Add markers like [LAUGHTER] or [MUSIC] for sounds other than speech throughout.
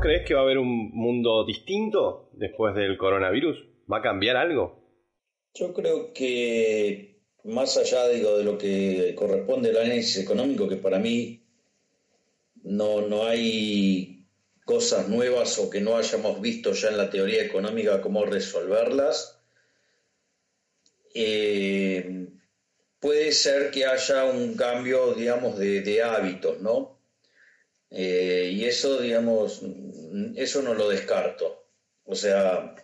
¿Vos creés que va a haber un mundo distinto después del coronavirus? ¿Va a cambiar algo? Yo creo que más allá digo, de lo que corresponde al análisis económico, que para mí no, no hay cosas nuevas o que no hayamos visto ya en la teoría económica cómo resolverlas, eh, puede ser que haya un cambio, digamos, de, hábitos, ¿no? Eh, y eso, digamos, eso no lo descarto. O sea,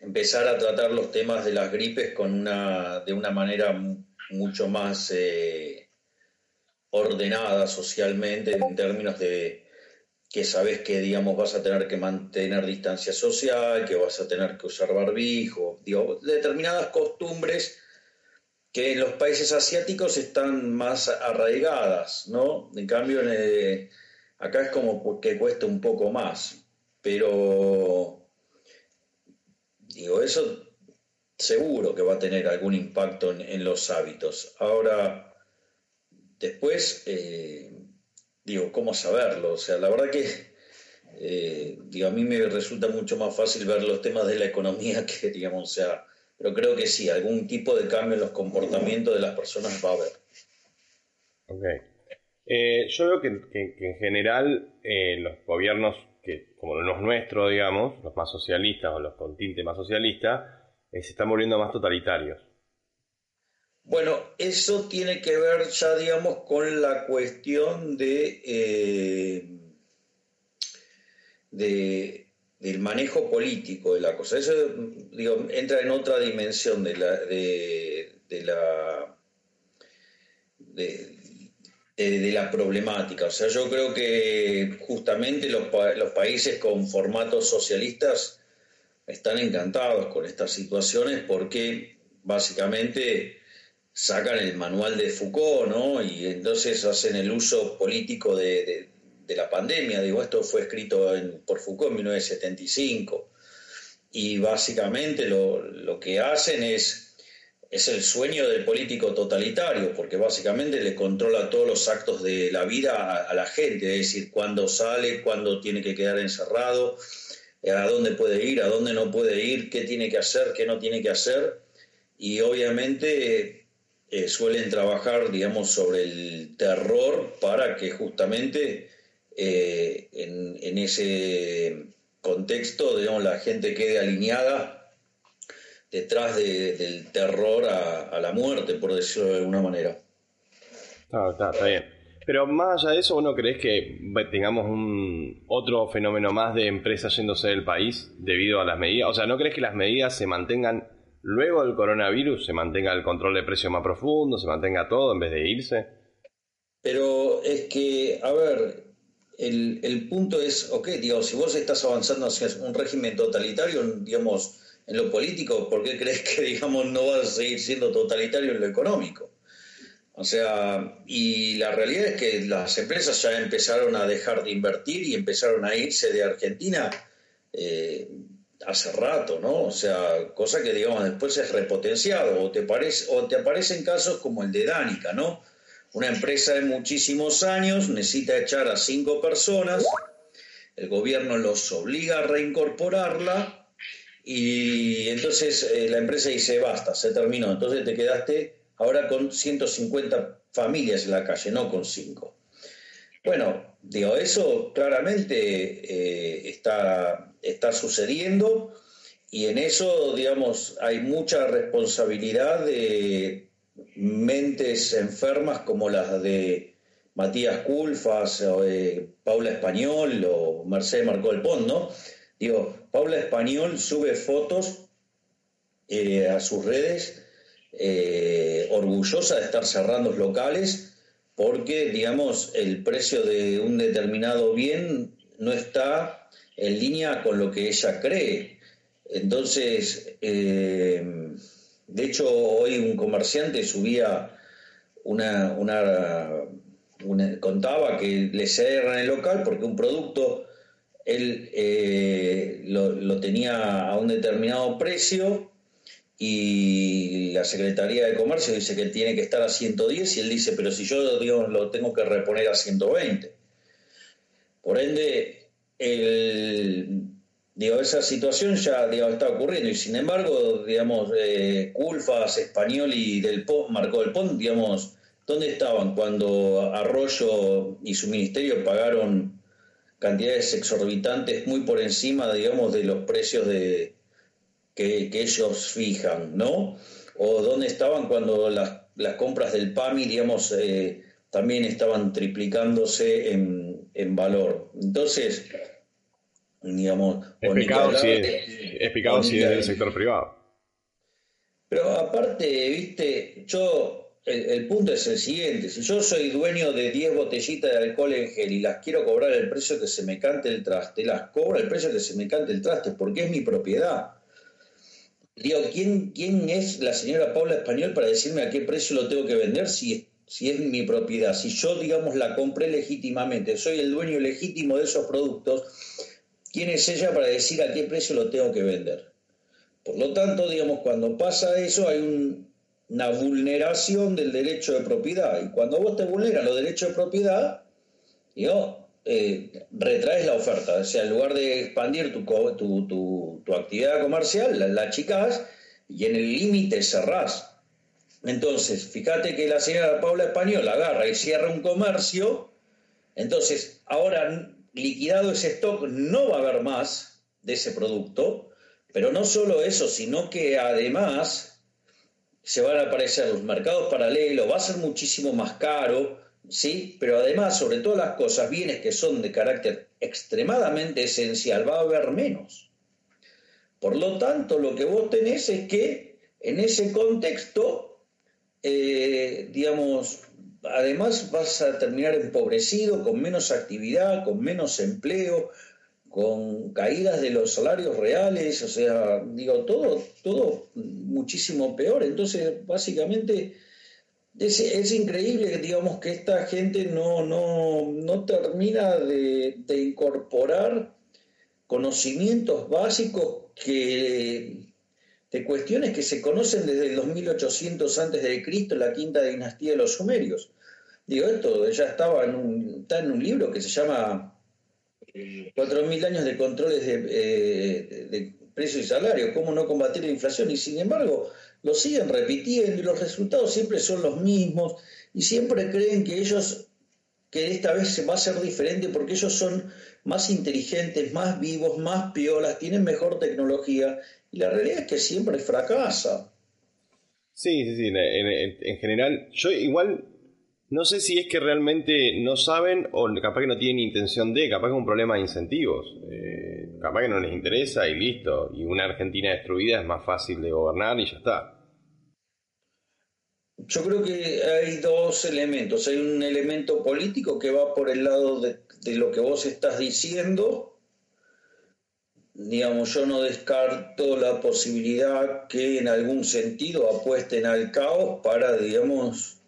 empezar a tratar los temas de las gripes con una, de una manera mucho más eh, ordenada socialmente en términos de que sabes que digamos vas a tener que mantener distancia social, que vas a tener que usar barbijo, digo, determinadas costumbres que en los países asiáticos están más arraigadas, ¿no? En cambio, acá es como que cuesta un poco más, pero Digo, eso seguro que va a tener algún impacto en, los hábitos. Ahora, después, eh, digo, ¿cómo saberlo? O sea, la verdad que, eh, digo, a mí me resulta mucho más fácil ver los temas de la economía [LAUGHS] que, digamos, o sea, pero creo que sí, algún tipo de cambio en los comportamientos de las personas va a haber. Ok. Eh, yo veo que, en general los gobiernos como los nuestros, digamos, los más socialistas o los con tinte más socialista, eh, se están volviendo más totalitarios. Bueno, eso tiene que ver ya, digamos, con la cuestión de, eh, del manejo político de la cosa. Eso, digo, entra en otra dimensión de la, de, la, de, la problemática. O sea, yo creo que justamente los, los países con formatos socialistas están encantados con estas situaciones porque básicamente sacan el manual de Foucault, ¿no? Y entonces hacen el uso político de, la pandemia. Digo, esto fue escrito por Foucault en 1975. Y básicamente lo, lo que hacen es es el sueño del político totalitario, porque básicamente le controla todos los actos de la vida a, la gente, es decir, cuándo sale, cuándo tiene que quedar encerrado, eh, a dónde puede ir, a dónde no puede ir, qué tiene que hacer, qué no tiene que hacer, y obviamente eh, suelen trabajar, digamos, sobre el terror para que justamente eh, en, en ese contexto, digamos, la gente quede alineada detrás del terror a, la muerte, por decirlo de alguna manera. Está, está, bien. Pero más allá de eso, ¿uno crees que tengamos un otro fenómeno más de empresas yéndose del país debido a las medidas? O sea, ¿no crees que las medidas se mantengan luego del coronavirus, se mantenga el control de precios más profundo, se mantenga todo en vez de irse? Pero es que, a ver, el, el punto es, ok, digo, si vos estás avanzando hacia un régimen totalitario, digamos, en lo político, ¿por qué crees que, [LAUGHS] digamos, no va a seguir siendo totalitario en lo económico? O sea, y la realidad es que las empresas ya empezaron a dejar de invertir y empezaron a irse de Argentina eh, hace rato, ¿no? O sea, cosa que, digamos, después es repotenciado o te, parece, o te aparecen casos como el de Dánica, ¿no? Una empresa de muchísimos años necesita echar a cinco personas, el gobierno los obliga a reincorporarla y entonces eh, la empresa dice, basta, se terminó. Entonces te quedaste ahora con 150 familias en la calle, no con 5. Bueno, digo, eso claramente eh, está, está sucediendo y en eso, digamos, hay mucha responsabilidad de mentes enfermas como las de Matías Culfas, o, Paula Español o Mercedes Marcó el Pont, ¿no? Digo, Paula Español sube fotos eh, a sus redes eh, orgullosa de estar cerrando locales porque, digamos, el precio de un determinado bien no está en línea con lo que ella cree. Entonces, eh, de hecho, hoy un comerciante subía una, una, contaba que le cierran el local porque un producto él eh, lo, tenía a un determinado precio y la Secretaría de Comercio dice que tiene que estar a 110 y él dice, pero si yo lo tengo que reponer a 120. Por ende, digo, esa situación ya está ocurriendo y sin embargo, digamos, eh, Culfas, Español y Del Pont, Marco Del Pont, digamos, ¿dónde estaban cuando Arroyo y su ministerio pagaron cantidades exorbitantes muy por encima, digamos, de los precios de, que, ellos fijan, ¿no? O dónde estaban cuando las, las compras del PAMI, digamos, eh, también estaban triplicándose en, en valor. Entonces, digamos... Es picado, si es, si es del sector privado. Pero aparte, viste, yo, el, punto es el siguiente, si yo soy dueño de 10 botellitas de alcohol en gel y las quiero cobrar el precio que se me cante el traste, las cobro el precio que se me cante el traste, porque es mi propiedad. Digo, ¿quién, ¿quién es la señora Paula Español para decirme a qué precio lo tengo que vender si, si es mi propiedad? Si yo, digamos, la compré legítimamente, soy el dueño legítimo de esos productos, ¿quién es ella para decir a qué precio lo tengo que vender? Por lo tanto, digamos, cuando pasa eso hay una vulneración del derecho de propiedad. Y cuando vos te vulneras los derechos de propiedad, digo, eh, retraes la oferta. O sea, en lugar de expandir tu, tu, tu, actividad comercial, la, la chicas y en el límite cerrás. Entonces, fíjate que la señora Paula Española agarra y cierra un comercio, entonces ahora liquidado ese stock no va a haber más de ese producto, pero no solo eso, sino que además se van a aparecer los mercados paralelos, va a ser muchísimo más caro, ¿sí? Pero además, sobre todas las cosas, bienes que son de carácter extremadamente esencial, va a haber menos. Por lo tanto, lo que vos tenés es que en ese contexto, eh, digamos, además vas a terminar empobrecido, con menos actividad, con menos empleo, con caídas de los salarios reales, o sea, digo, todo, todo muchísimo peor. Entonces, básicamente, es, increíble, digamos, que esta gente no, no, termina de, incorporar conocimientos básicos que de cuestiones que se conocen desde el 2800 antes de Cristo, la quinta dinastía de los sumerios. Digo, esto ya estaba en un, está en un libro que se llama 4.000 años de controles de, eh, de precios y salarios, cómo no combatir la inflación, y sin embargo lo siguen repitiendo y los resultados siempre son los mismos y siempre creen que ellos, que esta vez se va a ser diferente porque ellos son más inteligentes, más vivos, más piolas, tienen mejor tecnología y la realidad es que siempre fracasa. Sí, sí, sí, en, en general, yo igual no sé si es que realmente no saben o capaz que no tienen intención de, capaz que es un problema de incentivos. Eh, capaz que no les interesa y listo. Y una Argentina destruida es más fácil de gobernar y ya está. Yo creo que hay dos elementos. Hay un elemento político que va por el lado de, lo que vos estás diciendo. Digamos, yo no descarto la posibilidad que en algún sentido apuesten al caos para, digamos,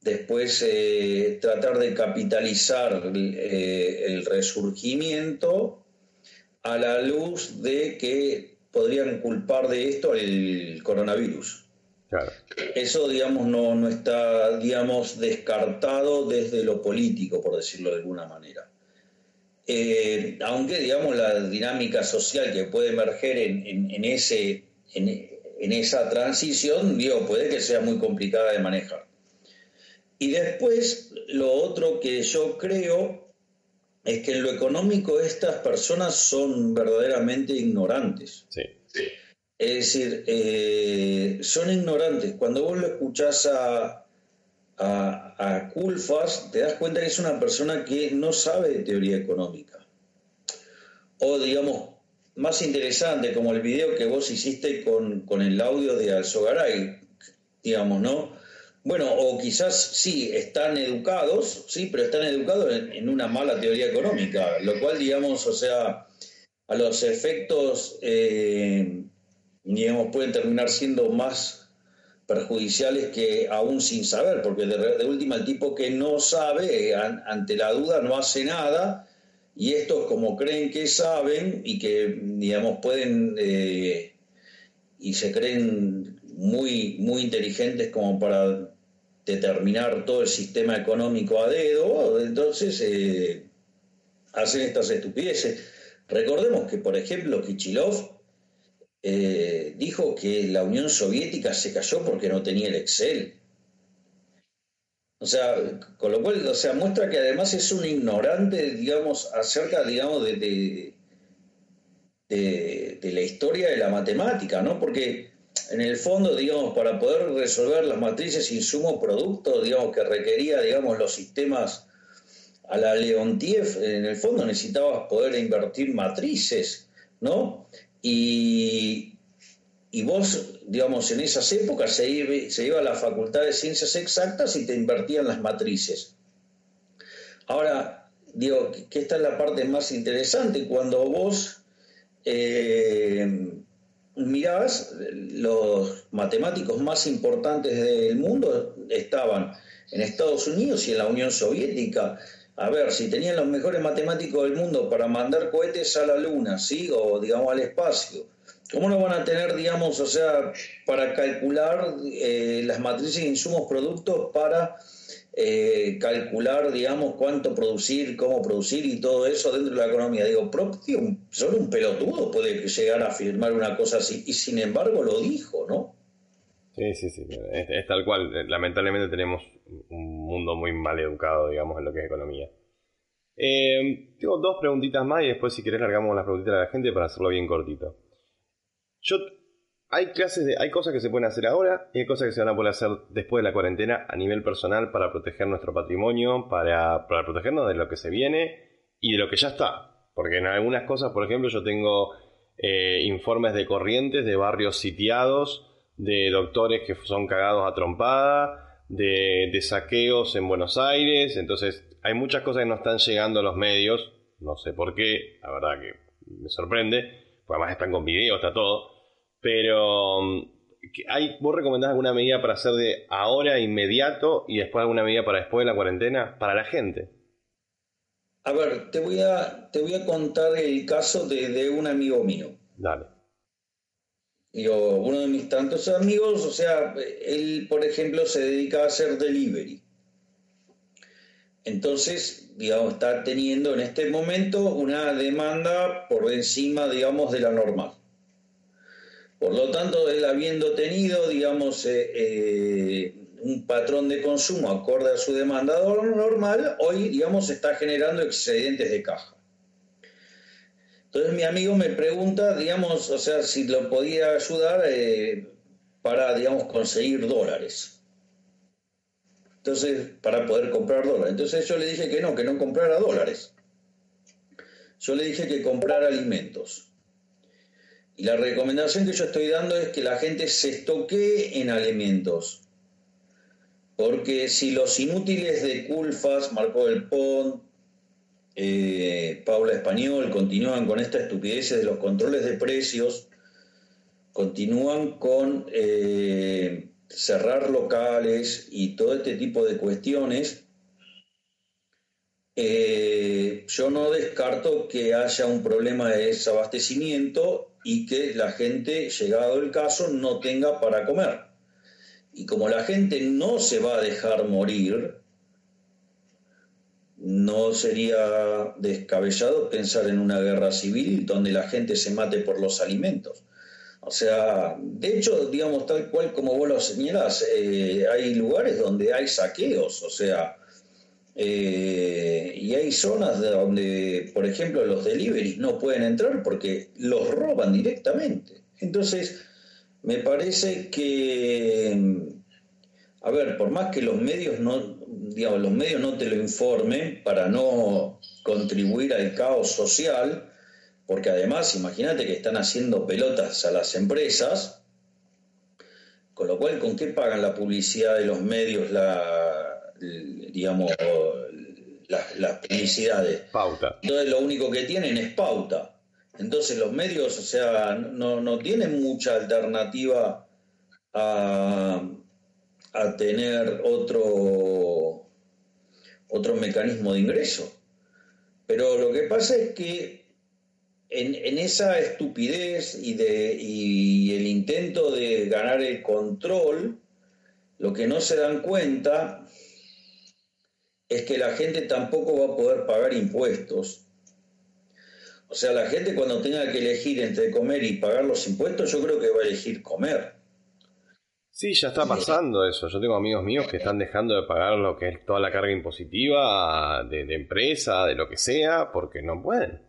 después eh, tratar de capitalizar eh, el resurgimiento a la luz de que podrían culpar de esto el coronavirus. Eso, digamos, no, no está, digamos, descartado desde lo político, por decirlo de alguna manera. Eh, aunque, digamos, la dinámica social que puede emerger en, ese, en, en esa transición, digo, puede que sea muy complicada de manejar. Y después, lo otro que yo creo es que en lo económico estas personas son verdaderamente ignorantes. Sí. Es decir, eh, son ignorantes. Cuando vos lo escuchás a, a, a te das cuenta que es una persona que no sabe de teoría económica. O digamos, más interesante, como el video que vos hiciste con, con el audio de Alzogaray, digamos, ¿no? Bueno, o quizás sí, están educados, sí, pero están educados en, una mala teoría económica, lo cual, digamos, o sea, a los efectos, eh, digamos, pueden terminar siendo más perjudiciales que aún sin saber, porque de, última el tipo que no sabe, ante la duda no hace nada, y estos como creen que saben y que, digamos, pueden eh, y se creen muy, muy inteligentes como para determinar todo el sistema económico a dedo, entonces eh, hacen estas estupideces. Recordemos que, por ejemplo, Kichilov eh, dijo que la Unión Soviética se cayó porque no tenía el Excel. O sea, con lo cual, o sea, muestra que además es un ignorante, digamos, acerca, digamos, de, de, de, la historia de la matemática, ¿no? Porque en el fondo, digamos, para poder resolver las matrices insumo-producto, digamos, que requería, digamos, los sistemas a la Leontiev, en el fondo necesitabas poder invertir matrices, ¿no? Y, y vos, digamos, en esas épocas se iba, se iba a la Facultad de Ciencias Exactas y te invertían las matrices. Ahora, digo, que esta es la parte más interesante, cuando vos eh, mirás, los matemáticos más importantes del mundo estaban en Estados Unidos y en la Unión Soviética. A ver, si tenían los mejores matemáticos del mundo para mandar cohetes a la Luna, ¿sí? O, digamos, al espacio. ¿Cómo no van a tener, digamos, o sea, para calcular eh, las matrices de insumos productos para eh, calcular, digamos, cuánto producir, cómo producir y todo eso dentro de la economía. Digo, propio, solo un pelotudo puede llegar a afirmar una cosa así, y sin embargo lo dijo, ¿no? Sí, sí, sí, es, tal cual. Lamentablemente tenemos un mundo muy mal educado, digamos, en lo que es economía. Eh, tengo dos preguntitas más y después si querés largamos las preguntitas de la gente para hacerlo bien cortito. Yo hay clases de, hay cosas que se pueden hacer ahora y hay cosas que se van a poder hacer después de la cuarentena a nivel personal para proteger nuestro patrimonio, para, protegernos de lo que se viene y de lo que ya está. Porque en algunas cosas, por ejemplo, yo tengo eh, informes de corrientes de barrios sitiados, de doctores que son cagados a trompada, de, de saqueos en Buenos Aires. Entonces, hay muchas cosas que no están llegando a los medios. No sé por qué, la verdad que me sorprende. Pues además están con video, está todo pero mm, ¿hay, ¿vos recomendás alguna medida para hacer de ahora, inmediato, y después alguna medida para después de la cuarentena? Para la gente. A ver, te voy a, te voy a contar el caso de, un amigo mío. Dale. Yo, uno de mis tantos amigos, o sea, él, por ejemplo, se dedica a hacer delivery. Entonces, digamos, está teniendo en este momento una demanda por encima, digamos, de la normal. Por lo tanto, él habiendo tenido, digamos, eh, eh, un patrón de consumo acorde a su demandador normal, hoy, digamos, está generando excedentes de caja. Entonces mi amigo me pregunta, digamos, o sea, si lo podía ayudar eh, para, digamos, conseguir dólares. Entonces, para poder comprar dólares. Entonces yo le dije que no, que no comprara dólares. Yo le dije que comprara alimentos. Y la recomendación que yo estoy dando es que la gente se estoquee en alimentos. Porque si los inútiles de Culfas, Marco del Pont, eh, Paula Español continúan con esta estupidez de los controles de precios, continúan con eh, cerrar locales y todo este tipo de cuestiones, eh, yo no descarto que haya un problema de desabastecimiento y que la gente, llegado el caso, no tenga para comer. Y como la gente no se va a dejar morir, no sería descabellado pensar en una guerra civil donde la gente se mate por los alimentos. O sea, de hecho, digamos, tal cual como vos lo señalás, eh, hay lugares donde hay saqueos, o sea, eh, y hay zonas donde, por ejemplo, los deliveries no pueden entrar porque los roban directamente. Entonces, me parece que, a ver, por más que los medios no, digamos, los medios no te lo informen para no contribuir al caos social, porque además, imagínate que están haciendo pelotas a las empresas, con lo cual, ¿con qué pagan la publicidad de los medios la, digamos, las, publicidades. Pauta. Entonces lo único que tienen es pauta. Entonces los medios, o sea, no, no tienen mucha alternativa a, a tener otro, otro mecanismo de ingreso. Pero lo que pasa es que en, en esa estupidez y, de, y el intento de ganar el control, lo que no se dan cuenta es que la gente tampoco va a poder pagar impuestos O sea, la gente cuando tenga que elegir entre comer y pagar los impuestos, yo creo que va a elegir comer. Sí, ya está pasando eso. Yo tengo amigos míos que están dejando de pagar lo que es toda la carga impositiva de, de empresa, de lo que sea, porque no pueden.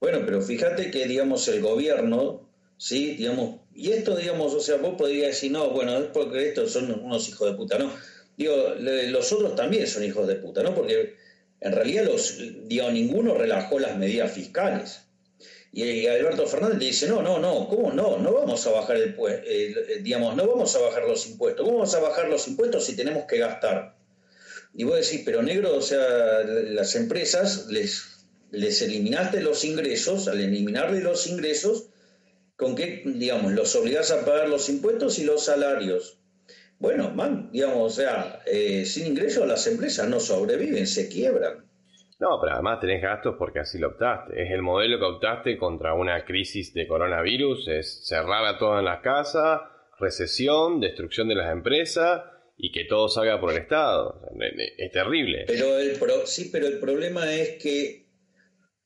Bueno, pero fíjate que, digamos, el gobierno, ¿sí? Digamos, y esto, digamos, o sea, vos podrías decir, no, bueno, es porque estos son unos hijos de puta, ¿no? Digo, los otros también son hijos de puta, ¿no? Porque en realidad los, digo, ninguno relajó las medidas fiscales. Y Alberto Fernández dice, no, no, no, ¿cómo no? No vamos a bajar el, digamos, no vamos a bajar los impuestos. ¿Cómo vamos a bajar los impuestos si tenemos que gastar? Y vos decís, pero negro, o sea, las empresas les, les eliminaste los ingresos, al eliminarle los ingresos, ¿con qué, digamos, los obligás a pagar los impuestos y los salarios? Bueno, man, digamos, o sea, eh, sin ingresos las empresas no sobreviven, se quiebran. No, pero además tenés gastos porque así lo optaste. Es el modelo que optaste contra una crisis de coronavirus, es cerrar a todo en las casas, recesión, destrucción de las empresas y que todo salga por el Estado. Es terrible. Pero el sí, pero el problema es que,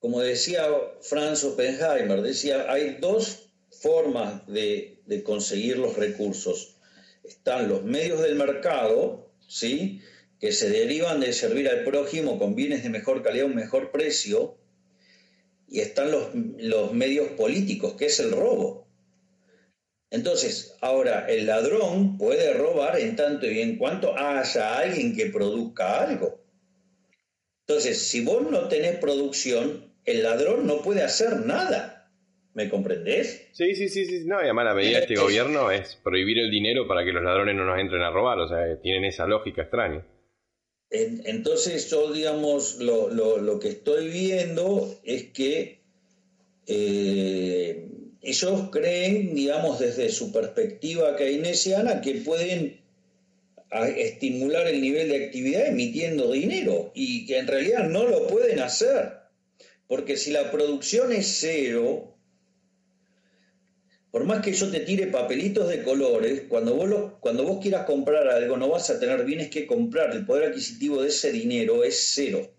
como decía Franz Oppenheimer, decía, hay dos formas de conseguir los recursos. Están los medios del mercado, ¿sí? Que se derivan de servir al prójimo con bienes de mejor calidad un mejor precio, y están los, los medios políticos, que es el robo. Entonces, ahora el ladrón puede robar en tanto y en cuanto haya alguien que produzca algo. Entonces, si vos no tenés producción, el ladrón no puede hacer nada. ¿Me comprendés? Sí, sí, sí, sí. No, y además la medida de este gobierno es prohibir el dinero para que los ladrones no nos entren a robar. O sea, tienen esa lógica extraña. Entonces yo, digamos, lo, que estoy viendo es que eh, ellos creen, digamos, desde su perspectiva keynesiana, que pueden estimular el nivel de actividad emitiendo dinero y que en realidad no lo pueden hacer. Porque si la producción es cero, por más que yo te tire papelitos de colores, cuando vos, cuando vos quieras comprar algo no vas a tener bienes que comprar, el poder adquisitivo de ese dinero es cero.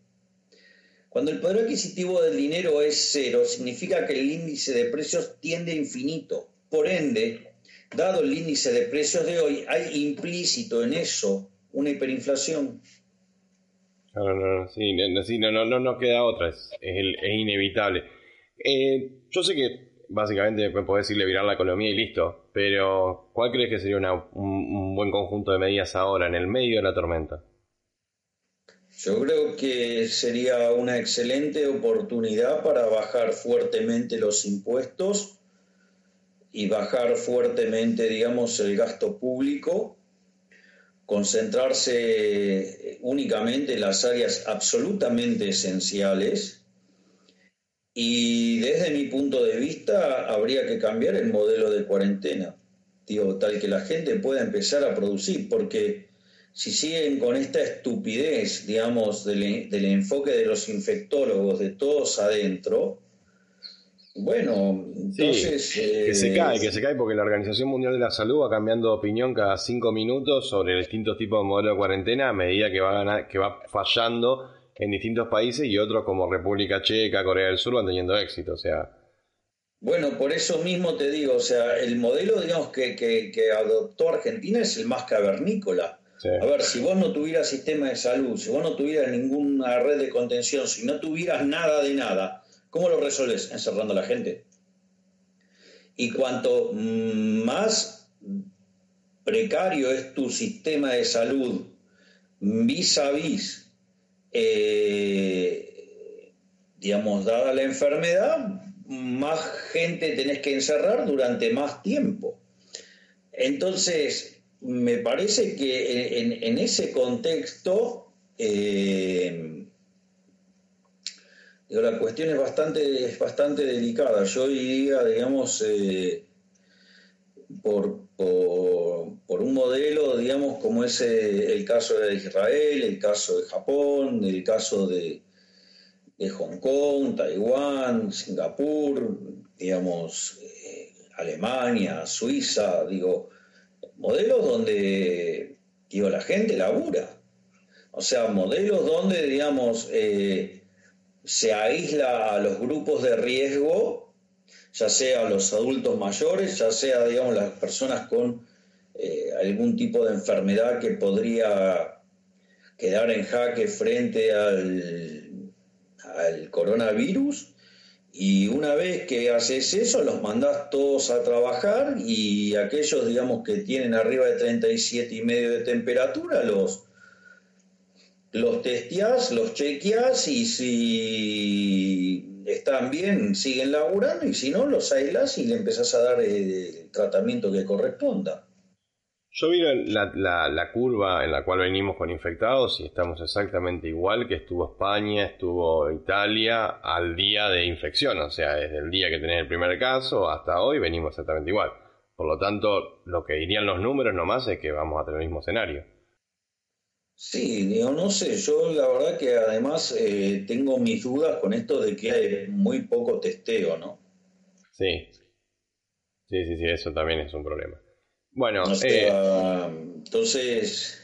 Cuando el poder adquisitivo del dinero es cero, significa que el índice de precios tiende a infinito. Por ende, dado el índice de precios de hoy, hay implícito en eso una hiperinflación. No, no, no, no, no, no queda otra, es, inevitable. Eh, yo sé que básicamente podés decirle virar la economía y listo. Pero, ¿cuál crees que sería un, buen conjunto de medidas ahora, en el medio de la tormenta? Yo creo que sería una excelente oportunidad para bajar fuertemente los impuestos y bajar fuertemente, digamos, el gasto público, concentrarse únicamente en las áreas absolutamente esenciales y desde mi punto de vista habría que cambiar el modelo de cuarentena, digo, tal que la gente pueda empezar a producir, porque si siguen con esta estupidez, digamos, del, del enfoque de los infectólogos, de todos adentro, bueno, entonces... que se cae, que se cae porque la Organización Mundial de la Salud va cambiando de opinión cada cinco minutos sobre distintos tipos de modelo de cuarentena a medida que va, que va fallando en distintos países y otros como República Checa, Corea del Sur van teniendo éxito, o sea. Bueno, por eso mismo te digo, o sea, el modelo, digamos, que, que, adoptó Argentina es el más cavernícola. A ver, si vos no tuvieras sistema de salud, si vos no tuvieras ninguna red de contención, si no tuvieras nada de nada, ¿cómo lo resolves? Encerrando a la gente. Y cuanto más precario es tu sistema de salud vis a vis eh, digamos, dada la enfermedad, más gente tenés que encerrar durante más tiempo. Entonces, me parece que en, ese contexto, eh, la cuestión es bastante, es bastante delicada. Yo diría, digamos, eh, por, por, un modelo, digamos, como es eh, el caso de Israel, el caso de Japón, el caso de, Hong Kong, Taiwán, Singapur, digamos, eh, Alemania, Suiza, digo, modelos donde, digo, la gente labura. O sea, modelos donde, digamos, eh, se aísla a los grupos de riesgo, ya sea los adultos mayores, ya sea, digamos, las personas con eh, algún tipo de enfermedad que podría quedar en jaque frente al, coronavirus. Y una vez que haces eso, los mandás todos a trabajar y aquellos, digamos, que tienen arriba de 37 y medio de temperatura, los, los testeás, los chequeás y si están bien, siguen laburando y si no, los aislas y le empezás a dar el tratamiento que corresponda. Yo vi la, la, curva en la cual venimos con infectados y estamos exactamente igual que estuvo España, estuvo Italia al día de infección, o sea, desde el día que tenés el primer caso hasta hoy venimos exactamente igual. Por lo tanto, lo que dirían los números nomás es que vamos a tener el mismo escenario. Sí, digo, no sé, yo la verdad que además eh, tengo mis dudas con esto de que hay muy poco testeo, ¿no? Sí, sí, sí, sí, eso también es un problema. Bueno, eh, entonces,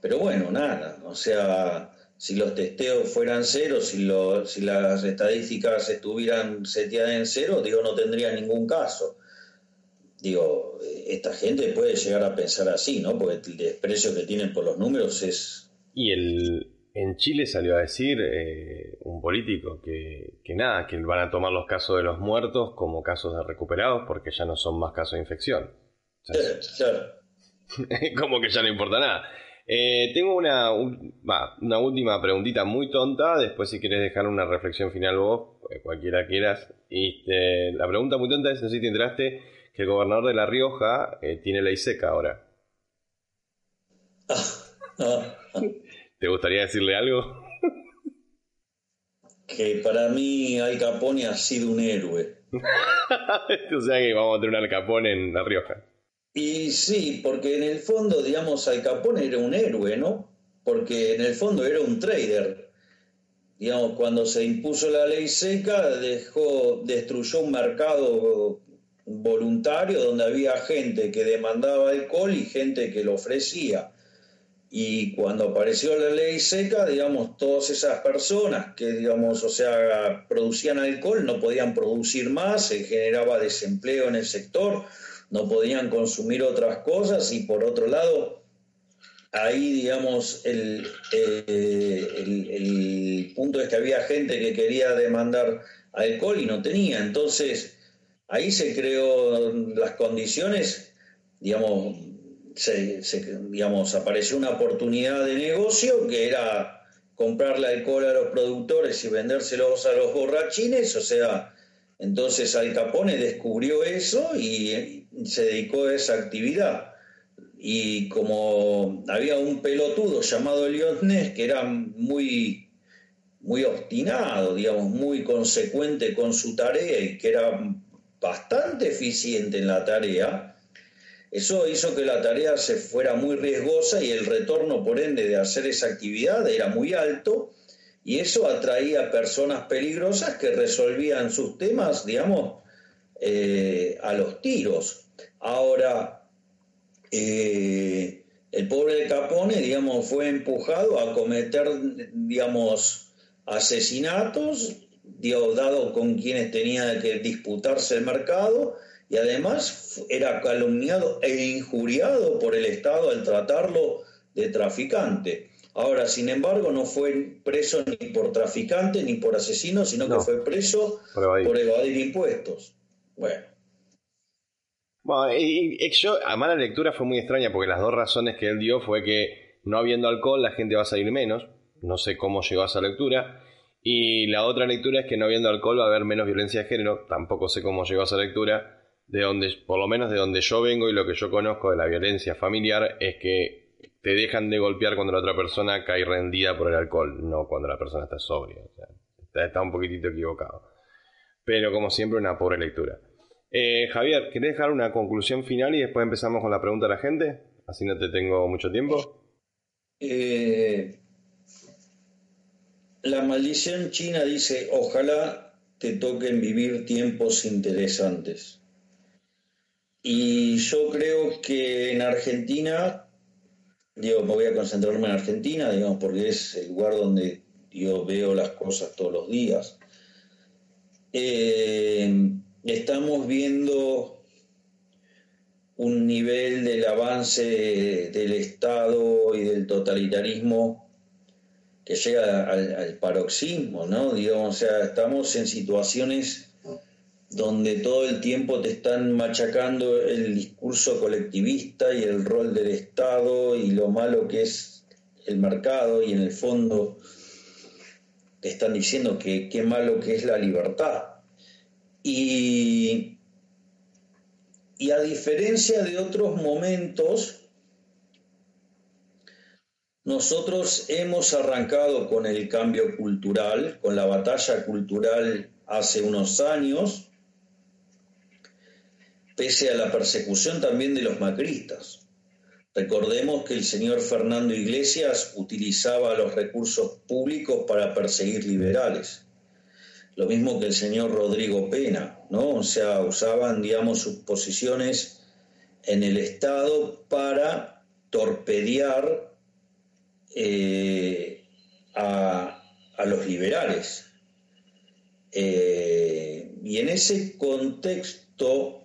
pero bueno, nada, o sea, si los testeos fueran cero, si, lo, si las estadísticas estuvieran seteadas en cero, digo, no tendría ningún caso. Digo, esta gente puede llegar a pensar así, ¿no? Porque el desprecio que tienen por los números es... Y el, en Chile salió a decir eh, un político que, que, nada, que van a tomar los casos de los muertos como casos de recuperados porque ya no son más casos de infección. [LAUGHS] como que ya no importa nada. Eh, tengo una, una última preguntita muy tonta, después si quieres dejar una reflexión final vos, eh, cualquiera quieras. Este, la pregunta muy tonta es, no sé si te enteraste, que el gobernador de La Rioja eh, tiene ley seca ahora. ¿Te gustaría decirle algo? que para mí Al Capone ha sido un héroe. [LAUGHS] o sea que vamos a tener un Al Capone en La Rioja. Y sí, porque en el fondo, digamos, Al Capone era un héroe, ¿no? Porque en el fondo era un trader. Digamos, cuando se impuso la ley seca, dejó, destruyó un mercado voluntario donde había gente que demandaba alcohol y gente que lo ofrecía. Y cuando apareció la ley seca, digamos, todas esas personas que, digamos, o sea, producían alcohol no podían producir más, se generaba desempleo en el sector, no podían consumir otras cosas y por otro lado, ahí, digamos, el, eh, el punto es que había gente que quería demandar alcohol y no tenía. Entonces, ahí se creó las condiciones, digamos, se, digamos, apareció una oportunidad de negocio que era comprarle alcohol a los productores y vendérselos a los borrachines, o sea, entonces Al Capone descubrió eso y se dedicó a esa actividad. Y como había un pelotudo llamado Ness que era muy, muy obstinado, digamos, muy consecuente con su tarea y que era bastante eficiente en la tarea, eso hizo que la tarea se fuera muy riesgosa y el retorno, por ende, de hacer esa actividad era muy alto y eso atraía personas peligrosas que resolvían sus temas, digamos, eh, a los tiros. Ahora, eh, el pobre Capone, digamos, fue empujado a cometer, digamos, asesinatos, dado con quienes tenía que disputarse el mercado, y además era calumniado e injuriado por el Estado al tratarlo de traficante. Ahora, sin embargo, no fue preso ni por traficante ni por asesino, sino que fue preso por evadir, impuestos. Bueno. Bueno, y, yo, a mala lectura fue muy extraña porque las dos razones que él dio fue que no habiendo alcohol la gente va a salir menos. No sé cómo llegó a esa lectura. Y la otra lectura es que no habiendo alcohol va a haber menos violencia de género. Tampoco sé cómo llegó a esa lectura de donde, por lo menos de donde yo vengo y lo que yo conozco de la violencia familiar, es que te dejan de golpear cuando la otra persona cae rendida por el alcohol, no cuando la persona está sobria. está, un poquitito equivocado. Pero como siempre, una pobre lectura. Eh, Javier, ¿querés dejar una conclusión final y después empezamos con la pregunta de la gente? Así no te tengo mucho tiempo. Eh, la maldición china dice, ojalá te toquen vivir tiempos interesantes. Y yo creo que en Argentina, digo, me voy a concentrarme en Argentina, digamos, porque es el lugar donde yo veo las cosas todos los días. Eh, estamos viendo un nivel del avance del Estado y del totalitarismo que llega al, paroxismo, ¿no? O sea, estamos en situaciones donde todo el tiempo te están machacando el discurso colectivista y el rol del Estado y lo malo que es el mercado y en el fondo te están diciendo que qué malo que es la libertad. Y, y a diferencia de otros momentos, nosotros hemos arrancado con el cambio cultural, con la batalla cultural hace unos años, pese a la persecución también de los macristas. Recordemos que el señor Fernando Iglesias utilizaba los recursos públicos para perseguir liberales. Lo mismo que el señor Rodrigo Pena, ¿no? O sea, usaban, digamos, sus posiciones en el Estado para torpedear eh, a, los liberales. Eh, y en ese contexto,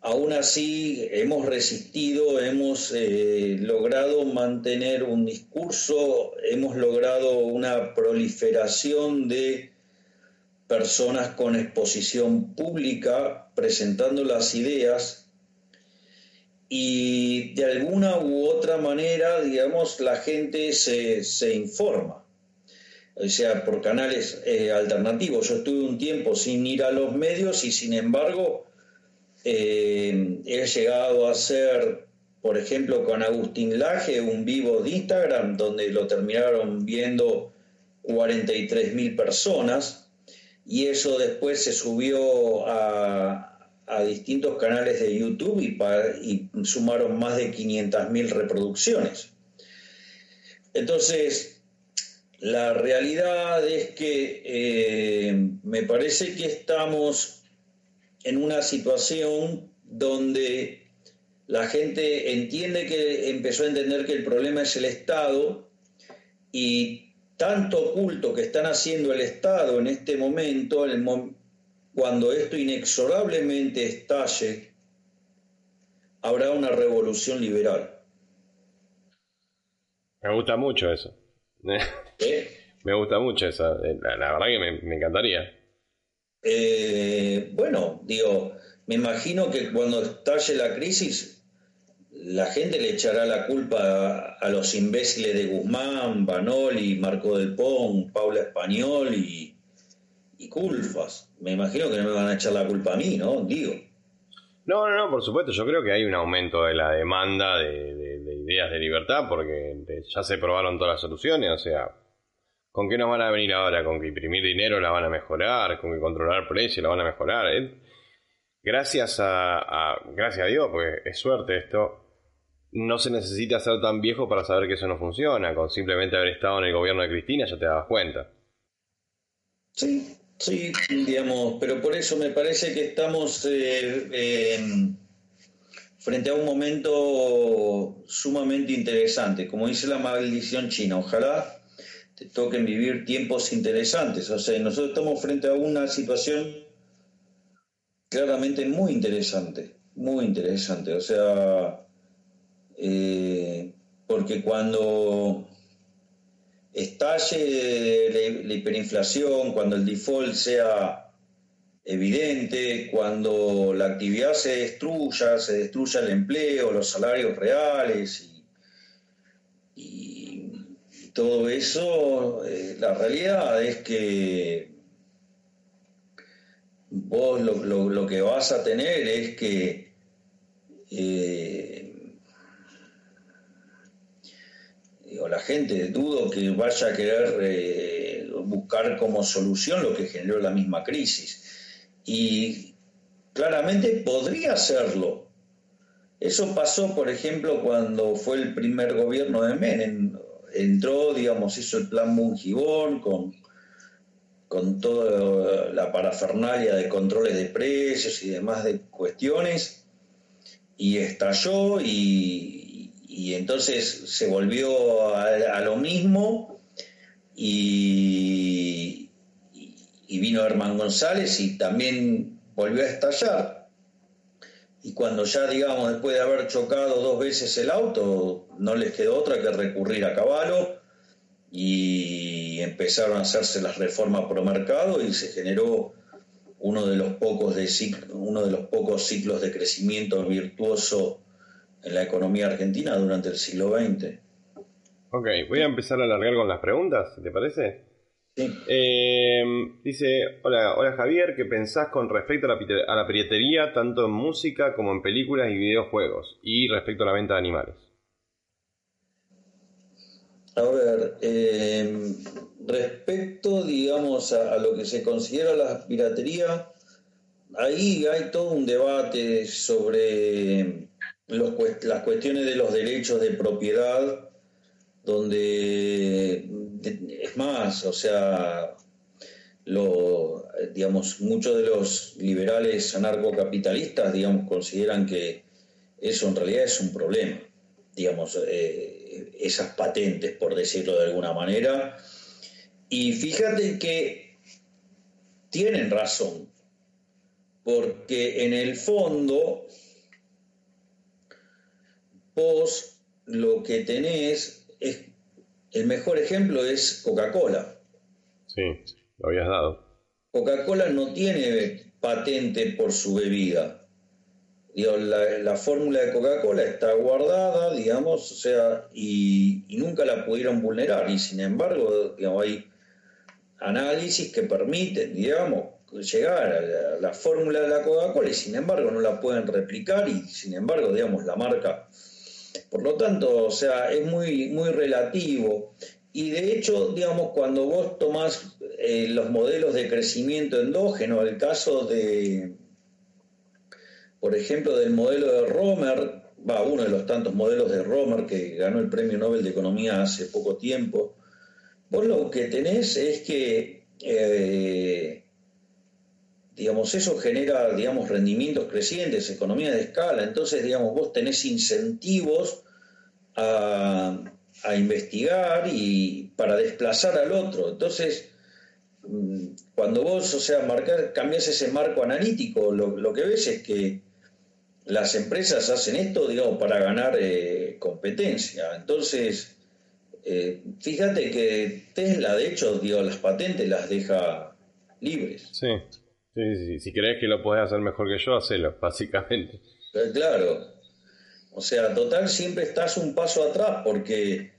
Aún así, hemos resistido, hemos eh, logrado mantener un discurso, hemos logrado una proliferación de personas con exposición pública presentando las ideas y de alguna u otra manera, digamos, la gente se, informa, o sea, por canales eh, alternativos. Yo estuve un tiempo sin ir a los medios y sin embargo eh, he llegado a hacer, por ejemplo, con Agustín Laje, un vivo de Instagram, donde lo terminaron viendo 43 mil personas, y eso después se subió a, distintos canales de YouTube y, sumaron más de 500 mil reproducciones. Entonces, la realidad es que eh, me parece que estamos en una situación donde la gente entiende que empezó a entender que el problema es el Estado y tanto culto que están haciendo el Estado en este momento, cuando esto inexorablemente estalle, habrá una revolución liberal. Me gusta mucho eso. [LAUGHS] Me gusta mucho eso. La, verdad que me encantaría. Eh, bueno, digo, me imagino que cuando estalle la crisis, la gente le echará la culpa a, los imbéciles de Guzmán, Banoli, Marco del Pon, Paula Español y, Culfas. Me imagino que no me van a echar la culpa a mí, ¿no? Digo. No, no, no, por supuesto. Yo creo que hay un aumento de la demanda de ideas de libertad porque ya se probaron todas las soluciones. O sea, ¿Con qué nos van a venir ahora? ¿Con que imprimir dinero la van a mejorar? ¿Con que controlar precios la van a mejorar? ¿Eh? Gracias a, Gracias a Dios, pues es suerte esto. No se necesita ser tan viejo para saber que eso no funciona. Con simplemente haber estado en el gobierno de Cristina ya te das cuenta. Sí, sí, digamos, pero por eso me parece que estamos eh, frente a un momento sumamente interesante. Como dice la maldición china, ojalá te toquen vivir tiempos interesantes. O sea, nosotros estamos frente a una situación claramente muy interesante, muy interesante. O sea, eh, porque cuando estalle la hiperinflación, cuando el default sea evidente, cuando la actividad se destruya, se destruya el empleo, los salarios reales todo eso, eh, la realidad es que vos lo, que vas a tener es que eh, la gente dudo que vaya a querer eh, buscar como solución lo que generó la misma crisis. Y claramente podría hacerlo. Eso pasó, por ejemplo, cuando fue el primer gobierno de Menem entró, digamos, hizo el plan Mungibón con, con toda la parafernalia de controles de precios y demás de cuestiones, y estalló y, entonces se volvió a, lo mismo y, y vino Herman González y también volvió a estallar. Y cuando ya, digamos, después de haber chocado dos veces el auto, no les quedó otra que recurrir a caballo y empezaron a hacerse las reformas pro mercado y se generó uno de los pocos de uno de los pocos ciclos de crecimiento virtuoso en la economía argentina durante el siglo XX. Ok, voy a empezar a alargar con las preguntas, ¿te parece? Sí. Eh, dice, hola, hola Javier, ¿qué pensás con respecto a la, a la piratería tanto en música como en películas y videojuegos y respecto a la venta de animales? A ver, eh, respecto, digamos, a, lo que se considera la piratería, ahí hay todo un debate sobre las cuestiones de los derechos de propiedad, donde, es más, o sea, lo, digamos, muchos de los liberales anarcocapitalistas, digamos, consideran que eso en realidad es un problema, digamos, eh, esas patentes, por decirlo de alguna manera. Y fíjate que tienen razón, porque en el fondo vos lo que tenés es, el mejor ejemplo es Coca-Cola. Sí, lo habías dado. Coca-Cola no tiene patente por su bebida la, fórmula de Coca-Cola está guardada, digamos, o sea, y, nunca la pudieron vulnerar. Y sin embargo, digamos, hay análisis que permiten, digamos, llegar a la, fórmula de la Coca-Cola y sin embargo no la pueden replicar y sin embargo, digamos, la marca. Por lo tanto, o sea, es muy, muy relativo. Y de hecho, digamos, cuando vos tomás eh, los modelos de crecimiento endógeno, el caso de, por ejemplo, del modelo de Romer, va, uno de los tantos modelos de Romer que ganó el Premio Nobel de Economía hace poco tiempo, vos lo que tenés es que, eh, digamos, eso genera, digamos, rendimientos crecientes, economía de escala, entonces, digamos, vos tenés incentivos a, investigar y para desplazar al otro. Entonces, mm, cuando vos, o sea, marcar, cambias ese marco analítico, lo que ves es que las empresas hacen esto, para ganar eh, competencia. Entonces, eh, fíjate que Tesla, de hecho, digo, las patentes las deja libres. Sí, sí, sí. si crees que lo podés hacer mejor que yo, hacelo, [LAUGHS] básicamente. Eh, claro. O sea, total, siempre estás un paso atrás porque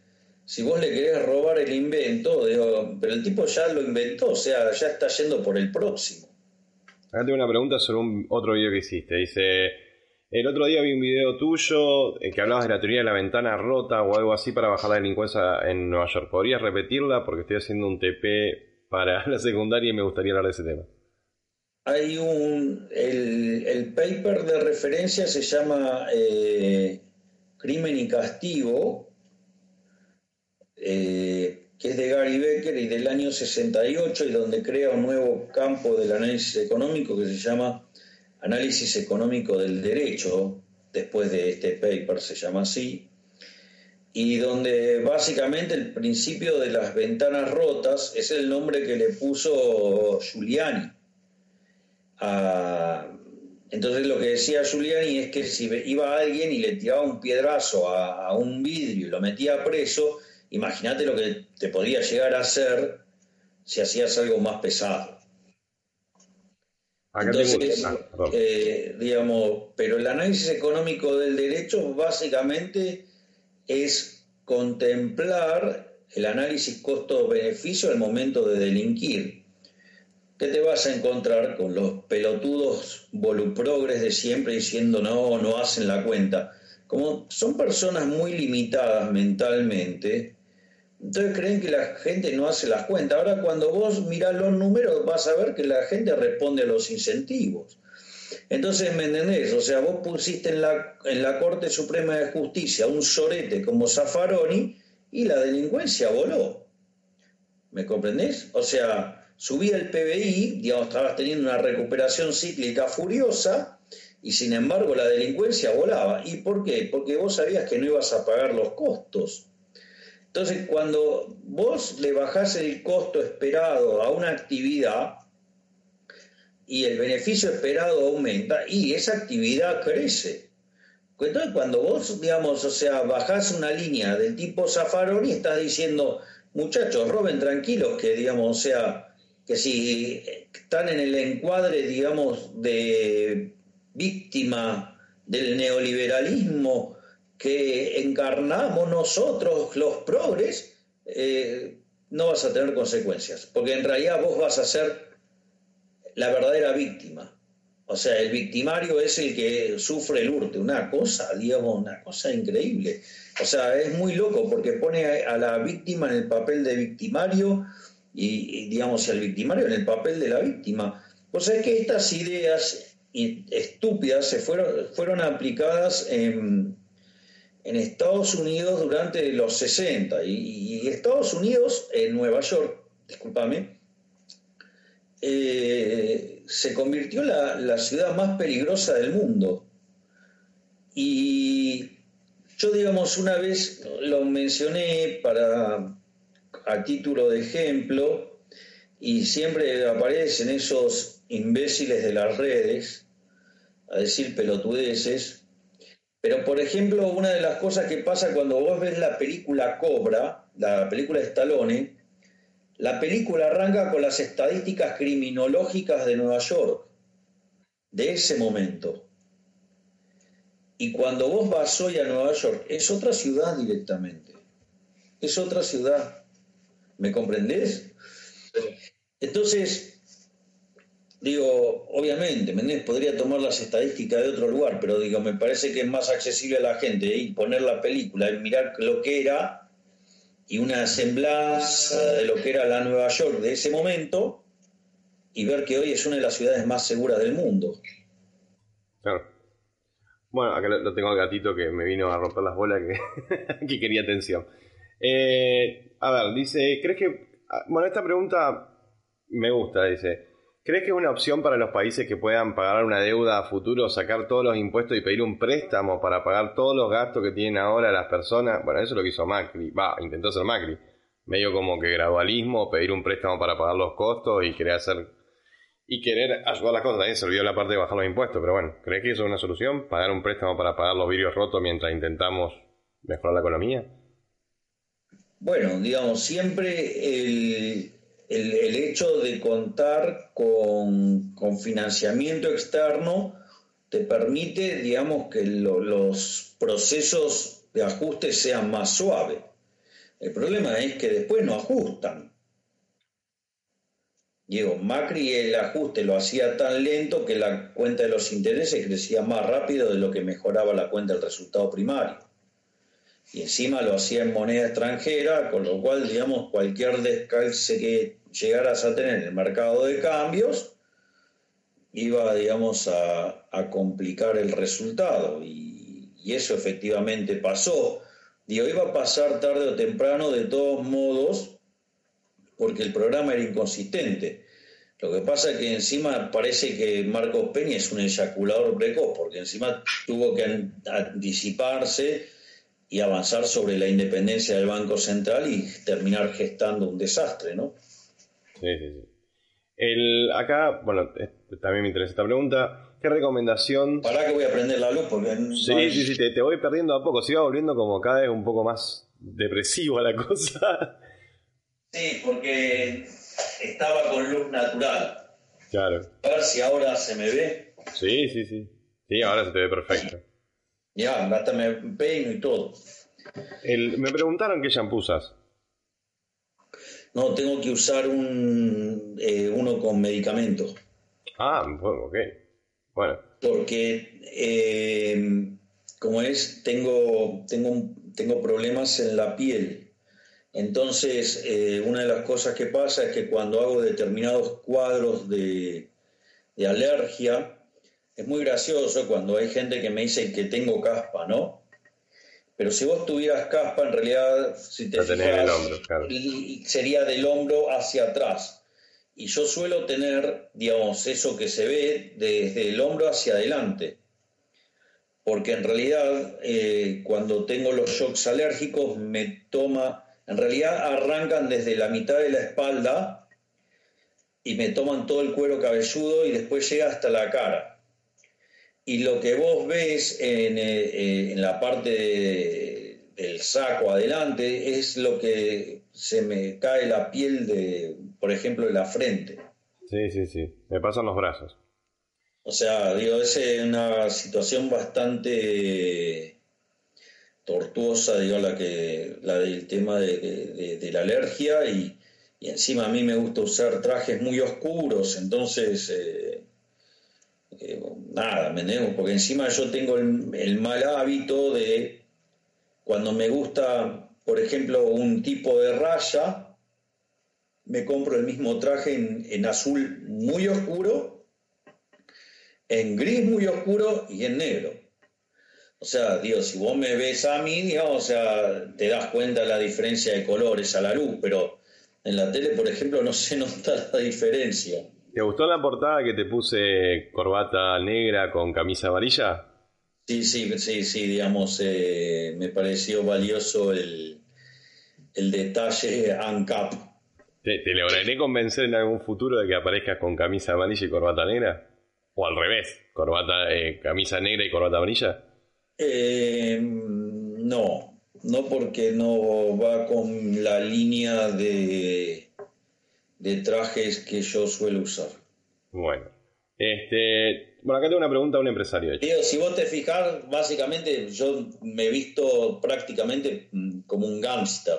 si vos le querés robar el invento, digo, pero el tipo ya lo inventó, o sea, ya está yendo por el próximo. Acá tengo una pregunta sobre un otro video que hiciste. Dice, el otro día vi un video tuyo eh, que hablabas de la teoría de la ventana rota o algo así para bajar la delincuencia en Nueva York. ¿Podrías repetirla? Porque estoy haciendo un TP para [LAUGHS] la secundaria y me gustaría hablar de ese tema. Hay un. El, paper de referencia se llama eh, Crimen y Castigo, eh, que es de Gary Becker y del año 68, y donde crea un nuevo campo del análisis económico que se llama Análisis económico del derecho, después de este paper se llama así, y donde básicamente el principio de las ventanas rotas es el nombre que le puso Giuliani. Entonces lo que decía Giuliani es que si iba alguien y le tiraba un piedrazo a, a un vidrio y lo metía preso, imagínate lo que te podía llegar a hacer si hacías algo más pesado. Entonces, eh, digamos, pero el análisis económico del derecho básicamente es contemplar el análisis costo-beneficio al momento de delinquir. ¿Qué te vas a encontrar con los pelotudos voluprogres de siempre diciendo no, no hacen la cuenta? Como son personas muy limitadas mentalmente, entonces creen que la gente no hace las cuentas. Ahora cuando vos mirás los números vas a ver que la gente responde a los incentivos. Entonces, ¿me entendés? O sea, vos pusiste en la, en la Corte Suprema de Justicia un sorete como Zaffaroni y la delincuencia voló. ¿Me comprendés? O sea, subía el PBI, digamos, estabas teniendo una recuperación cíclica furiosa y sin embargo la delincuencia volaba. ¿Y por qué? Porque vos sabías que no ibas a pagar los costos. Entonces, cuando vos le bajás el costo esperado a una actividad y el beneficio esperado aumenta, y esa actividad crece. Entonces, cuando vos, digamos, o sea, bajás una línea del tipo Zaffaroni, estás diciendo, muchachos, roben tranquilos, que, digamos, o sea, que si están en el encuadre, digamos, de víctima del neoliberalismo que encarnamos nosotros, los progres, eh, no vas a tener consecuencias, porque en realidad vos vas a ser la verdadera víctima. O sea, el victimario es el que sufre el hurte, una cosa, digamos, una cosa increíble. O sea, es muy loco porque pone a la víctima en el papel de victimario y, digamos, al victimario en el papel de la víctima. O sea, es que estas ideas estúpidas se fueron, fueron aplicadas en, Estados Unidos durante los 60 y, Estados Unidos, en Nueva York, discúlpame, eh, se convirtió la, la ciudad más peligrosa del mundo. Y yo, digamos, una vez lo mencioné para a título de ejemplo y siempre aparecen esos imbéciles de las redes a decir pelotudeces. Pero, por ejemplo, una de las cosas que pasa cuando vos ves la película Cobra, la película de Stallone, la película arranca con las estadísticas criminológicas de Nueva York, de ese momento. Y cuando vos vas hoy a Nueva York, es otra ciudad directamente. Es otra ciudad. ¿Me comprendés? Entonces, digo, obviamente, ¿me podría tomar las estadísticas de otro lugar, pero digo, me parece que es más accesible a la gente y poner la película y mirar lo que era y una semblanza de lo que era la Nueva York de ese momento y ver que hoy es una de las ciudades más seguras del mundo. Claro. Bueno, acá lo tengo al gatito que me vino a romper las bolas que, [LAUGHS] que quería atención. Eh, a ver, dice, ¿crees que... Ah, bueno, esta pregunta me gusta, dice. ¿Crees que es una opción para los países que puedan pagar una deuda a futuro, sacar todos los impuestos y pedir un préstamo para pagar todos los gastos que tienen ahora las personas? Bueno, eso es lo que hizo Macri. Va, intentó hacer Macri. Medio como que gradualismo, pedir un préstamo para pagar los costos y querer hacer y querer ayudar las cosas. También se olvidó la parte de bajar los impuestos, pero bueno, ¿crees que eso es una solución? ¿Pagar un préstamo para pagar los vidrios rotos mientras intentamos mejorar la economía? Bueno, digamos, siempre el, el, hecho de contar con, financiamiento externo te permite, digamos, que los procesos de ajuste sean más suaves. El problema es que después no ajustan. Diego, Macri el ajuste lo hacía tan lento que la cuenta de los intereses crecía más rápido de lo que mejoraba la cuenta del resultado primario y encima lo hacía en moneda extranjera, con lo cual, digamos, cualquier descalce que llegaras a tener en el mercado de cambios iba, digamos, a, complicar el resultado. Y, eso efectivamente pasó. Digo, iba a pasar tarde o temprano de todos modos, porque el programa era inconsistente. Lo que pasa es que encima parece que Marcos Peña es un eyaculador precoz, porque encima tuvo que anticiparse y avanzar sobre la independencia del Banco Central y terminar gestando un desastre, ¿no? Sí, sí, sí. El, acá, bueno, también me interesa esta pregunta. ¿Qué recomendación? Para que voy a prender la luz porque... Sí, sí, sí, te, voy perdiendo a poco. Se iba volviendo como cada vez un poco más depresivo la cosa. Sí, porque estaba con luz natural. Claro. A ver si ahora se me ve. Sí, sí, sí. Sí, ahora se te ve perfecto. Ya, hasta me peino y todo. me preguntaron qué shampoo usas. No, tengo que usar un, eh, uno con medicamentos. Ah, bueno, ok. Bueno. Porque, eh, como es, tengo, tengo, tengo problemas en la piel. Entonces, eh, una de las cosas que pasa es que cuando hago determinados cuadros de, de alergia, es muy gracioso cuando hay gente que me dice que tengo caspa, ¿no? Pero si vos tuvieras caspa, en realidad, si te el hombro, sería del hombro hacia atrás. Y yo suelo tener, digamos, eso que se ve desde el hombro hacia adelante. Porque en realidad, eh, cuando tengo los shocks alérgicos, me toma, En realidad arrancan desde la mitad de la espalda y me toman todo el cuero cabelludo y después llega hasta la cara. Y lo que vos ves en, eh, en la parte del saco adelante es lo que se me cae la piel de, por ejemplo, de la frente. Sí, sí, sí. Me pasan los brazos. O sea, digo, es una situación bastante tortuosa, digo, la, que, la del tema de, la alergia y, encima a mí me gusta usar trajes muy oscuros, entonces, eh, eh, nada, me entiendes? Porque encima yo tengo el, mal hábito de, cuando me gusta, por ejemplo, un tipo de raya, me compro el mismo traje en, azul muy oscuro, en gris muy oscuro y en negro. O sea, Dios, si vos me ves a mí, digamos, o sea, te das cuenta la diferencia de colores a la luz, pero en la tele, por ejemplo, no se [LAUGHS] nota la diferencia. ¿Te gustó la portada que te puse corbata negra con camisa amarilla? Sí, sí, sí, sí, digamos, eh, me pareció valioso el, el detalle ANCAP ¿Te, lograré convencer en algún futuro de que aparezcas con camisa amarilla y corbata negra? ¿O al revés? ¿Corbata, eh, camisa negra y corbata amarilla? Eh, no, no porque no va con la línea de, de trajes que yo suelo usar. Bueno, este, bueno, acá tengo una pregunta a un empresario. Digo, si vos te fijas, básicamente yo me he visto prácticamente mm, como un gángster.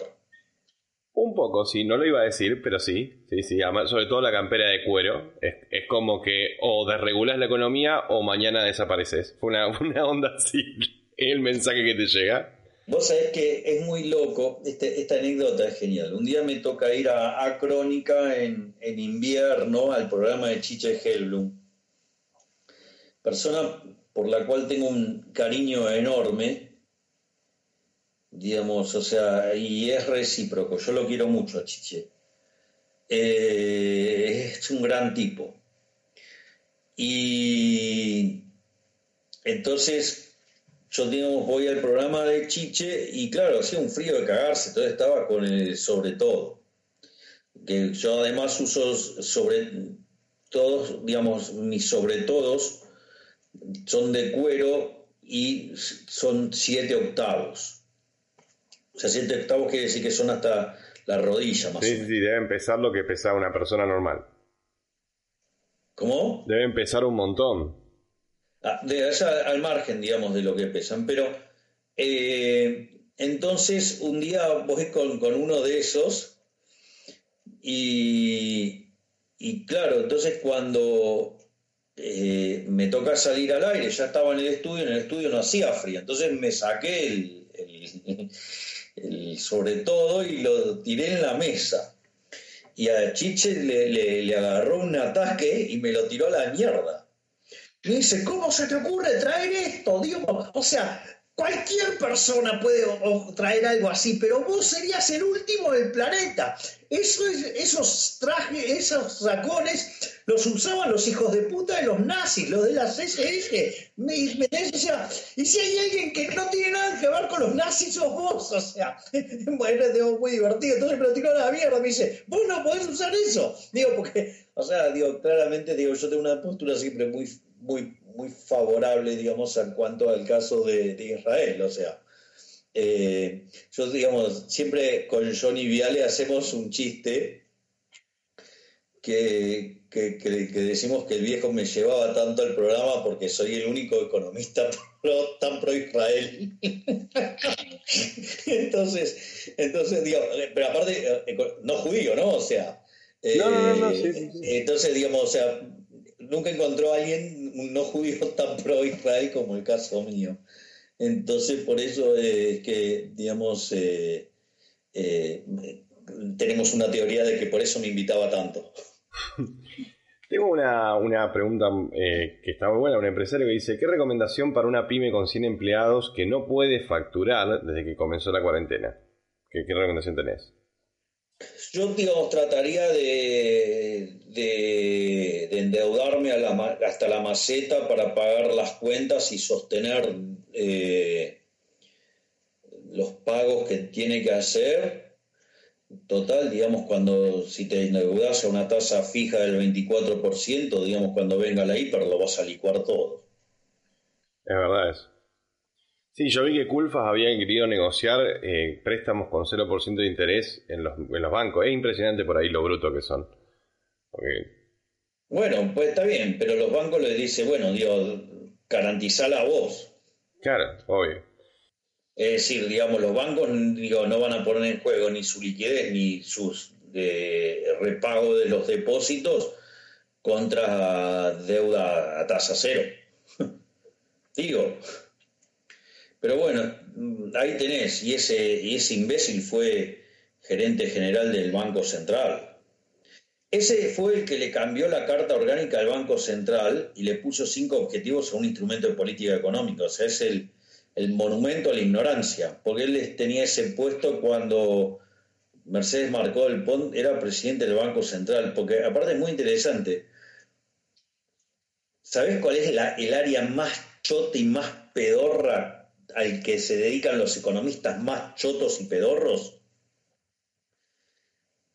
Un poco, sí, no lo iba a decir, pero sí, sí, sí, sobre todo la campera de cuero. Es, como que o desregulas la economía o mañana desapareces. Fue una, [LAUGHS] una onda así, el mensaje que te llega. Vos sabés que es muy loco, este, esta anécdota es genial. Un día me toca ir a, Crónica en, en, invierno al programa de Chiche Hellblum. Persona por la cual tengo un cariño enorme, digamos, o sea, y es recíproco, yo lo quiero mucho a Chiche. Eh, es un gran tipo. Y entonces yo digamos, voy al programa de Chiche y claro, hacía un frío de cagarse, entonces estaba con el sobre todo. Que yo además uso sobre todos, digamos, mis sobre todos son de cuero y son siete octavos. O sea, 7 octavos quiere decir que son hasta la rodilla más sí, o menos. Sí, sí, debe empezar lo que pesa una persona normal. ¿Cómo? Debe empezar un montón. Ah, de, al margen, digamos, de lo que pesan. Pero eh, entonces un día voy con, uno de esos y, y claro, entonces cuando eh, me toca salir al aire, ya estaba en el estudio, en el estudio no hacía frío, entonces me saqué el, [LAUGHS] sobre todo y lo tiré en la mesa. Y a Chiche le, agarró un ataque y me lo tiró a la mierda. Me dice, ¿cómo se te ocurre traer esto? Dios? O sea, Cualquier persona puede traer algo así, pero vos serías el último del planeta. Eso esos trajes, esos sacones, los usaban los hijos de puta de los nazis, los de las SS. Me, y si hay alguien que no tiene nada que ver con los nazis, sos vos. O sea, [LAUGHS] bueno, es muy divertido. Entonces me lo tiró a la mierda. Me dice, vos no podés usar eso. Digo, porque, o sea, digo, claramente, digo, yo tengo una postura siempre muy, muy muy favorable, digamos, en cuanto al caso de, Israel. O sea, eh, yo, digamos, siempre con Johnny Viale hacemos un chiste que, que, decimos que el viejo me llevaba tanto al programa porque soy el único economista [LAUGHS] tan pro Israel. [LAUGHS] entonces, entonces, digamos, pero aparte, eh, no judío, ¿no? O sea, entonces, digamos, o sea, nunca encontró a alguien no judío [LAUGHS] tan pro Israel como el caso mío. Entonces, por eso es que, digamos, eh, eh, tenemos una teoría de que por eso me invitaba tanto. Tengo una, pregunta eh, que está muy buena, un empresario que dice, ¿qué recomendación para una pyme con 100 empleados que no puede facturar desde que comenzó la cuarentena? ¿Qué, qué recomendación tenés? Yo, digamos, trataría de, endeudarme hasta la maceta para pagar las cuentas y sostener eh, los pagos que tiene que hacer. Total, digamos, cuando si te endeudas a una tasa fija del 24%, digamos, cuando venga la hiper lo vas a licuar todo. Es verdad eso. Sí, yo vi que Culfas había querido negociar eh, préstamos con 0% de interés en los, en los bancos. Es impresionante por ahí lo bruto que son. Bueno, pues está bien, pero los bancos les dicen, bueno, Dios, garantizala a vos. Claro, obvio. Es decir, digamos, los bancos digo, no van a poner en juego ni su liquidez ni sus de repago de los depósitos contra deuda a tasa cero. [LAUGHS] digo. Pero bueno, ahí tenés, y ese, y ese imbécil fue gerente general del Banco Central. Ese fue el que le cambió la carta orgánica al Banco Central y le puso cinco objetivos a un instrumento de política económica. O sea, es el, el monumento a la ignorancia, porque él tenía ese puesto cuando Mercedes Marcó del Pont era presidente del Banco Central, porque aparte es muy interesante. ¿Sabes cuál es el área más chota y más pedorra al que se dedican los economistas más chotos y pedorros?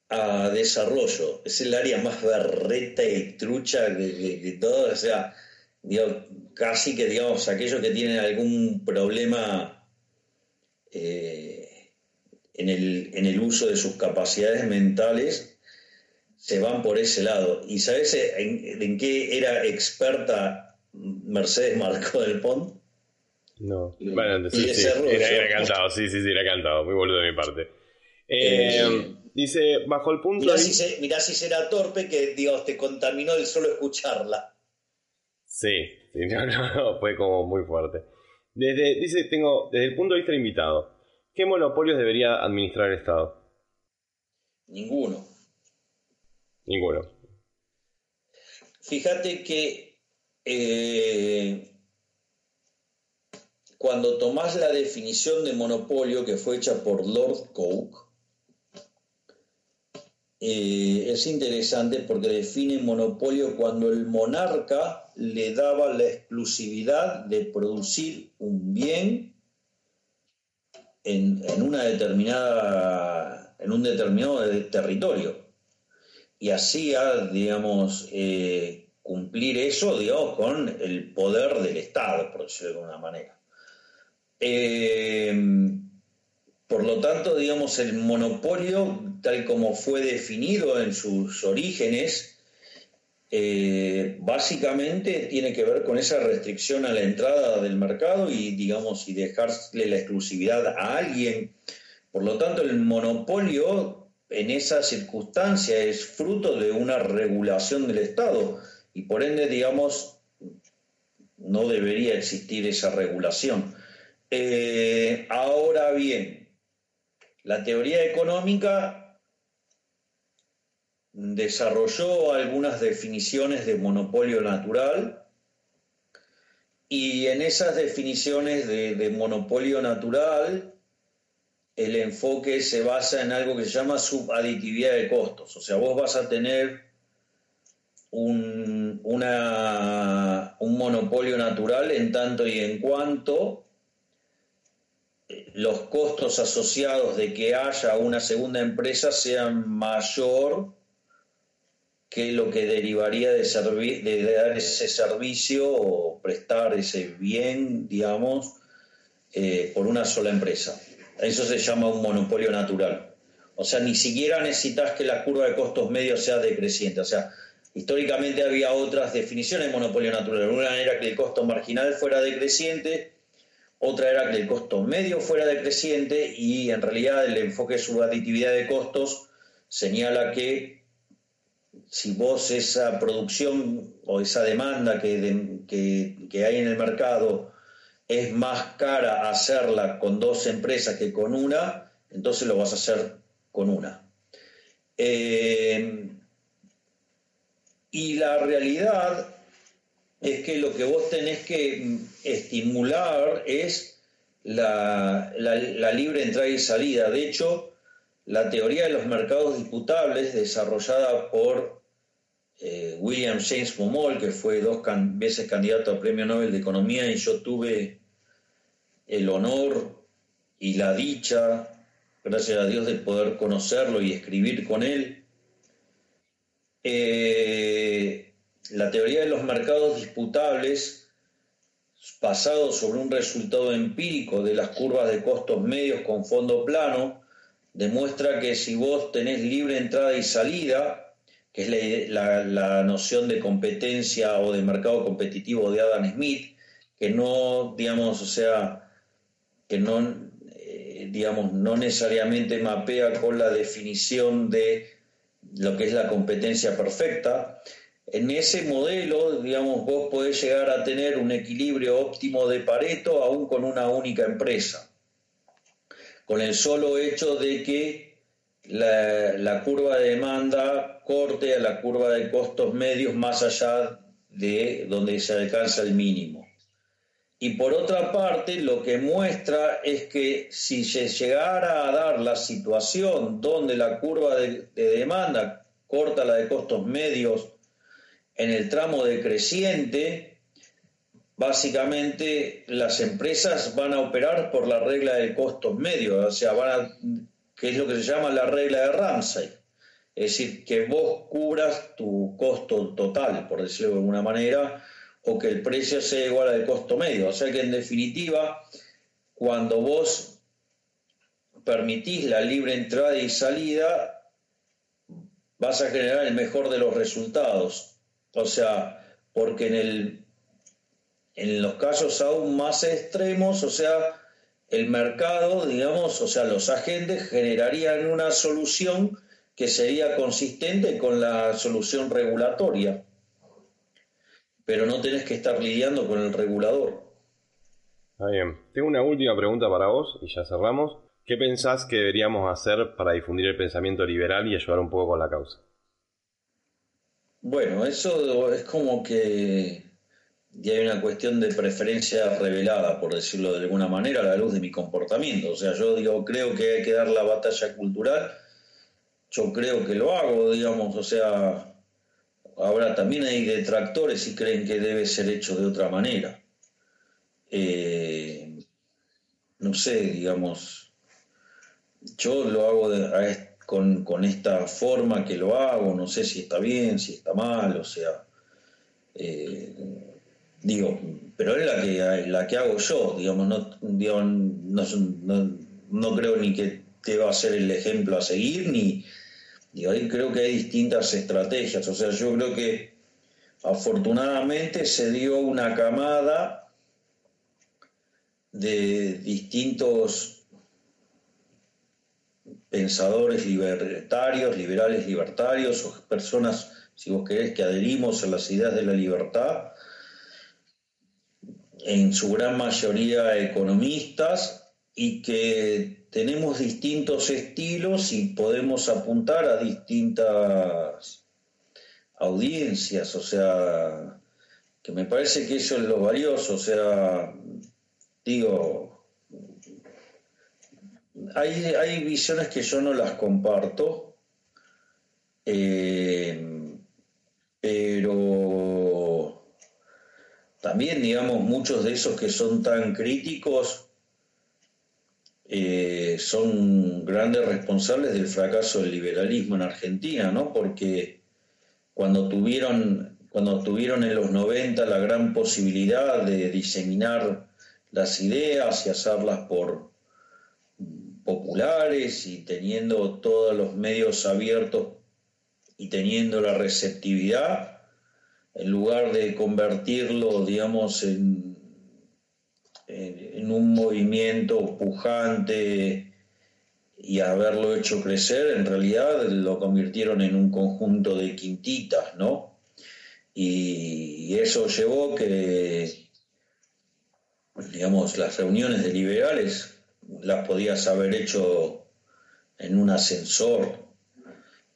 A desarrollo. Es el área más berreta y trucha de, todo. O sea, casi que, digamos, aquellos que tienen algún problema eh, en, el, en, el, uso de sus capacidades mentales, se van por ese lado. ¿Y sabes en, qué era experta Mercedes Marco del Pont? No. Bueno, sí, sí, era, cantado, sí, sí, sí, era cantado. Muy boludo de mi parte. Eh, eh, dice, bajo el punto... Mirá, si, si será torpe que, Dios, te contaminó el solo escucharla. Sí, no, no, fue como muy fuerte. Desde, dice, tengo, desde el punto de vista del invitado, ¿qué monopolios debería administrar el Estado? Ninguno. Ninguno. Fíjate que eh, cuando tomás la definición de monopolio que fue hecha por Lord Coke, eh, es interesante porque define monopolio cuando el monarca le daba la exclusividad de producir un bien en, una determinada, en un determinado territorio y hacía, digamos, eh, cumplir eso, digamos, con el poder del Estado, por decirlo de alguna manera. Eh, por lo tanto, digamos, el monopolio, tal como fue definido en sus orígenes, eh, básicamente tiene que ver con esa restricción a la entrada del mercado y, digamos, y dejarle la exclusividad a alguien. Por lo tanto, el monopolio en esa circunstancia es fruto de una regulación del Estado y por ende, digamos, no debería existir esa regulación. Eh, ahora bien, la teoría económica desarrolló algunas definiciones de monopolio natural y en esas definiciones de, monopolio natural el enfoque se basa en algo que se llama subaditividad de costos. O sea, vos vas a tener un, un monopolio natural en tanto y en cuanto los costos asociados de que haya una segunda empresa sean mayor que lo que derivaría de, dar ese servicio o prestar ese bien, digamos, eh, por una sola empresa. Eso se llama un monopolio natural. O sea, ni siquiera necesitas que la curva de costos medios sea decreciente. O sea, históricamente había otras definiciones de monopolio natural. Una era que el costo marginal fuera decreciente otra era que el costo medio fuera decreciente y en realidad el enfoque de subaditividad de costos señala que si vos esa producción o esa demanda que, que, hay en el mercado es más cara hacerla con dos empresas que con una, entonces lo vas a hacer con una. Eh, y la realidad es que lo que vos tenés que mm, estimular es la, libre entrada y salida. De hecho, la teoría de los mercados disputables, desarrollada por eh, William James Momol, que fue dos veces candidato al Premio Nobel de Economía, y yo tuve el honor y la dicha gracias a Dios, de poder conocerlo y escribir con él. Eh, la teoría de los mercados disputables, basado sobre un resultado empírico de las curvas de costos medios con fondo plano, demuestra que si vos tenés libre entrada y salida, que es la, noción de competencia o de mercado competitivo de Adam Smith, que no, digamos, o sea, que no, eh, digamos, no necesariamente mapea con la definición de lo que es la competencia perfecta. En ese modelo, digamos, vos podés llegar a tener un equilibrio óptimo de Pareto aún con una única empresa con el solo hecho de que la, curva de demanda corte a la curva de costos medios más allá de donde se alcanza el mínimo. Y por otra parte, lo que muestra es que si se llegara a dar la situación donde la curva de, de demanda corta la de costos medios en el tramo decreciente, básicamente las empresas van a operar por la regla de costos medios, o sea, van a, que es lo que se llama la regla de Ramsey. Es decir, que vos cubras tu costo total, por decirlo de alguna manera, o que el precio sea igual al costo medio. O sea que en definitiva, cuando vos permitís la libre entrada y salida, vas a generar el mejor de los resultados. O sea, porque en el en los casos aún más extremos, o sea, el mercado, digamos, o sea, los agentes generarían una solución que sería consistente con la solución regulatoria. Pero no tenés que estar lidiando con el regulador. Está bien. Tengo una última pregunta para vos y ya cerramos. ¿Qué pensás que deberíamos hacer para difundir el pensamiento liberal y ayudar un poco con la causa? Bueno, eso es como que y hay una cuestión de preferencia revelada, por decirlo de alguna manera, a la luz de mi comportamiento. O sea, yo digo, creo que hay que dar la batalla cultural, yo creo que lo hago, digamos, o sea, ahora también hay detractores y creen que debe ser hecho de otra manera. Eh, no sé, digamos, yo lo hago con, con, esta forma que lo hago, no sé si está bien, si está mal, o sea... Eh, Digo, pero es la que, la que hago yo, digamos, no, no, creo ni que te va a ser el ejemplo a seguir, ni digo, ahí creo que hay distintas estrategias. O sea, yo creo que afortunadamente se dio una camada de distintos pensadores libertarios, liberales libertarios, o personas, si vos querés, que adherimos a las ideas de la libertad, en su gran mayoría economistas y que tenemos distintos estilos y podemos apuntar a distintas audiencias, o sea, que me parece que eso es lo valioso, o sea, digo, hay, visiones que yo no las comparto, eh, pero también, digamos, muchos de esos que son tan críticos eh, son grandes responsables del fracaso del liberalismo en Argentina, ¿no? Porque cuando tuvieron, cuando tuvieron en los 90 la gran posibilidad de diseminar las ideas y hacerlas por populares y teniendo todos los medios abiertos y teniendo la receptividad, en lugar de convertirlo, digamos, en, en, un movimiento pujante y haberlo hecho crecer, en realidad lo convirtieron en un conjunto de quintitas, ¿no? Y, eso llevó que, digamos, las reuniones de liberales las podías haber hecho en un ascensor.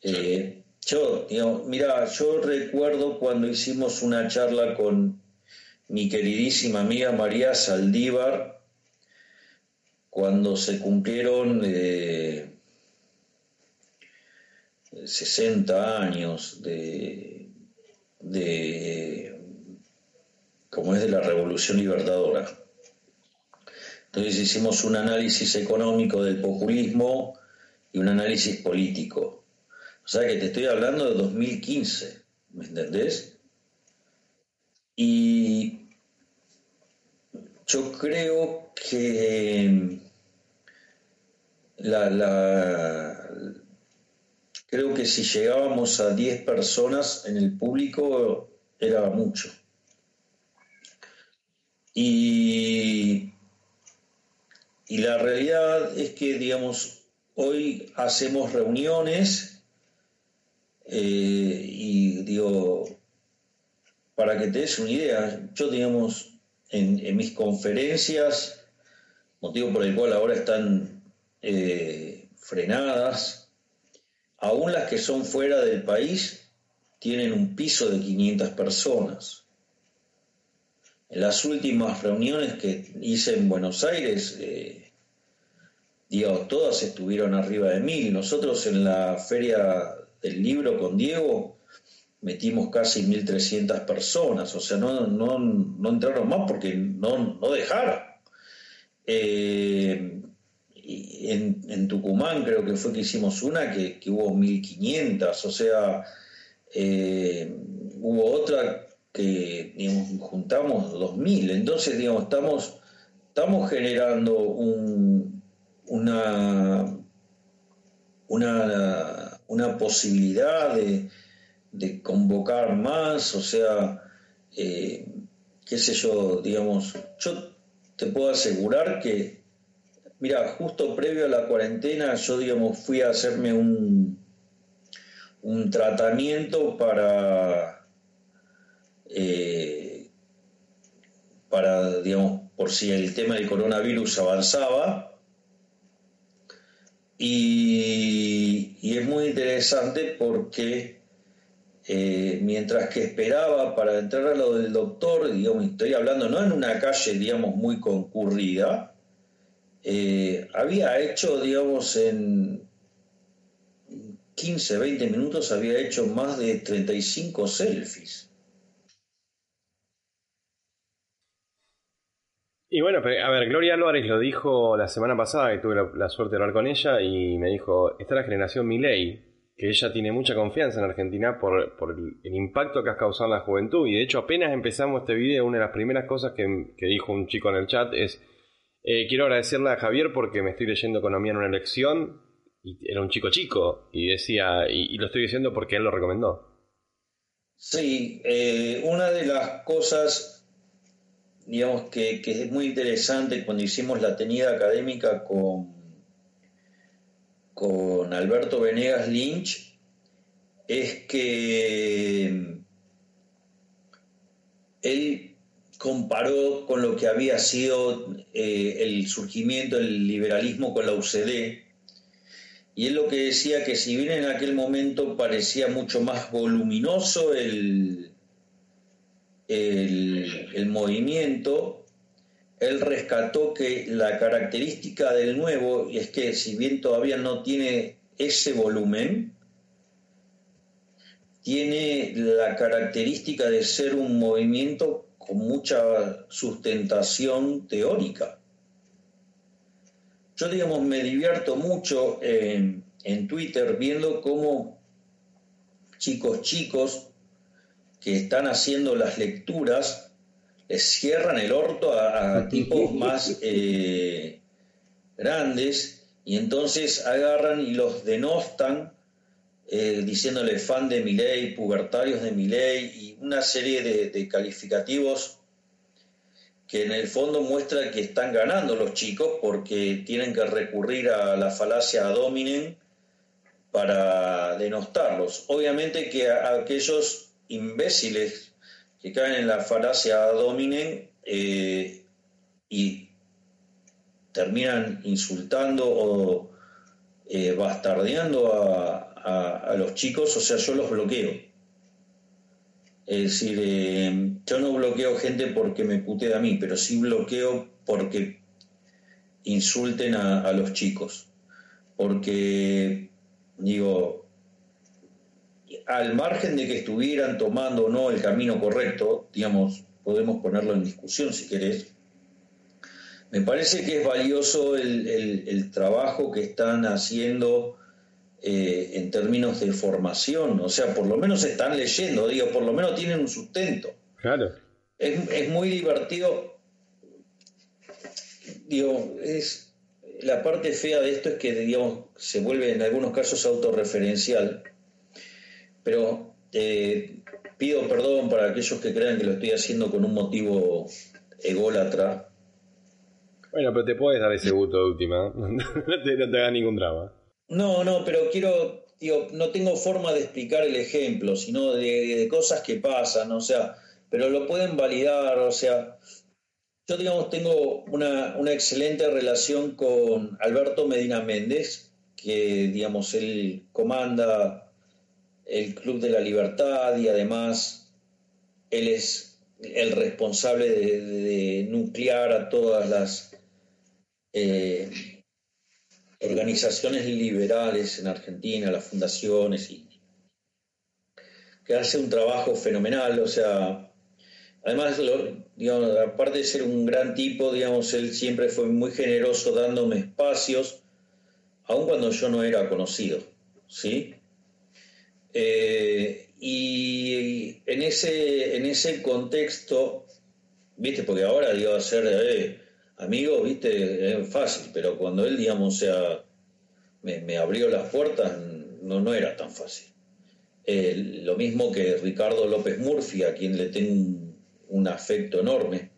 Eh, yo, mira, yo recuerdo cuando hicimos una charla con mi queridísima amiga María Saldívar, cuando se cumplieron 60 eh, años de, de, como es de la Revolución Libertadora. Entonces hicimos un análisis económico del populismo y un análisis político. O sea que te estoy hablando de 2015, ¿me entendés? Y yo creo que la, la, creo que si llegábamos a 10 personas en el público era mucho. Y, y la realidad es que, digamos, hoy hacemos reuniones eh, y digo, para que te des una idea, yo, digamos, en, mis conferencias, motivo por el cual ahora están eh, frenadas, aún las que son fuera del país tienen un piso de 500 personas. En las últimas reuniones que hice en Buenos Aires, eh, todas estuvieron arriba de mil. Nosotros en la feria del libro con Diego metimos casi 1.300 personas, o sea, no, no, entraron más porque no, no dejaron. Eh, en, Tucumán creo que fue que hicimos una que, hubo 1500, o sea, eh, hubo otra que juntamos 2000. Entonces, digamos, estamos, estamos generando un, una, una, una posibilidad de, convocar más, o sea, eh, qué sé yo, digamos, yo te puedo asegurar que Mira, justo previo a la cuarentena yo, digamos, fui a hacerme un, un tratamiento para, eh, para, digamos, por si el tema del coronavirus avanzaba. Y, es muy interesante porque eh, mientras que esperaba para entrar a lo del doctor, digamos, estoy hablando no en una calle, digamos, muy concurrida, eh, había hecho, digamos, en 15, 20 minutos, había hecho más de 35 selfies. Y bueno, a ver, Gloria Álvarez lo dijo la semana pasada, que tuve la, suerte de hablar con ella, y me dijo, está la generación Miley, que ella tiene mucha confianza en Argentina por, el, impacto que has causado en la juventud. Y de hecho, apenas empezamos este video, una de las primeras cosas que, que dijo un chico en el chat es, eh, quiero agradecerle a Javier porque me estoy leyendo economía en una elección y era un chico chico y decía, y, lo estoy diciendo porque él lo recomendó. Sí, eh, una de las cosas, digamos, que, es muy interesante cuando hicimos la tenida académica con, con Alberto Venegas Lynch, es que él comparó con lo que había sido eh, el surgimiento del liberalismo con la UCD, y es lo que decía que si bien en aquel momento parecía mucho más voluminoso el, el, movimiento, él rescató que la característica del nuevo, es que si bien todavía no tiene ese volumen, tiene la característica de ser un movimiento con mucha sustentación teórica. Yo, digamos, me divierto mucho en, Twitter viendo cómo chicos chicos que están haciendo las lecturas les cierran el orto a, tipos más eh, grandes y entonces agarran y los denostan eh, diciéndole fan de Miley, pubertarios de Miley y una serie de, calificativos que en el fondo muestran que están ganando los chicos porque tienen que recurrir a la falacia dominen para denostarlos. Obviamente que aquellos imbéciles que caen en la falacia dominen eh, y terminan insultando o eh, bastardeando a, los chicos, o sea, yo los bloqueo. Es decir, eh, yo no bloqueo gente porque me putea a mí, pero sí bloqueo porque insulten a, los chicos. Porque, digo, al margen de que estuvieran tomando o no el camino correcto, digamos, podemos ponerlo en discusión si querés, me parece que es valioso el, trabajo que están haciendo eh, en términos de formación, o sea, por lo menos están leyendo, digo, por lo menos tienen un sustento. Claro. Es, es muy divertido, digo, es la parte fea de esto es que, digamos, se vuelve en algunos casos autorreferencial, pero eh, pido perdón para aquellos que crean que lo estoy haciendo con un motivo ególatra. Bueno, pero te puedes dar ese gusto de última, [LAUGHS] no te, no haga ningún drama. No, no, pero quiero, digo, no tengo forma de explicar el ejemplo, sino de, de cosas que pasan, o sea, pero lo pueden validar, o sea, yo, digamos, tengo una, excelente relación con Alberto Medina Méndez, que, digamos, él comanda el Club de la Libertad y además él es el responsable de, nuclear a todas las eh, organizaciones liberales en Argentina, las fundaciones, y que hace un trabajo fenomenal, o sea, Además, aparte de ser un gran tipo, digamos, él siempre fue muy generoso dándome espacios, aun cuando yo no era conocido, ¿sí? Eh, y en ese, en ese contexto, viste, porque ahora, digo, hacer eh, amigo, viste, es fácil, pero cuando él, digamos, sea, me, abrió las puertas, no, no era tan fácil. Eh, lo mismo que Ricardo López Murphy, a quien le tengo un afecto enorme.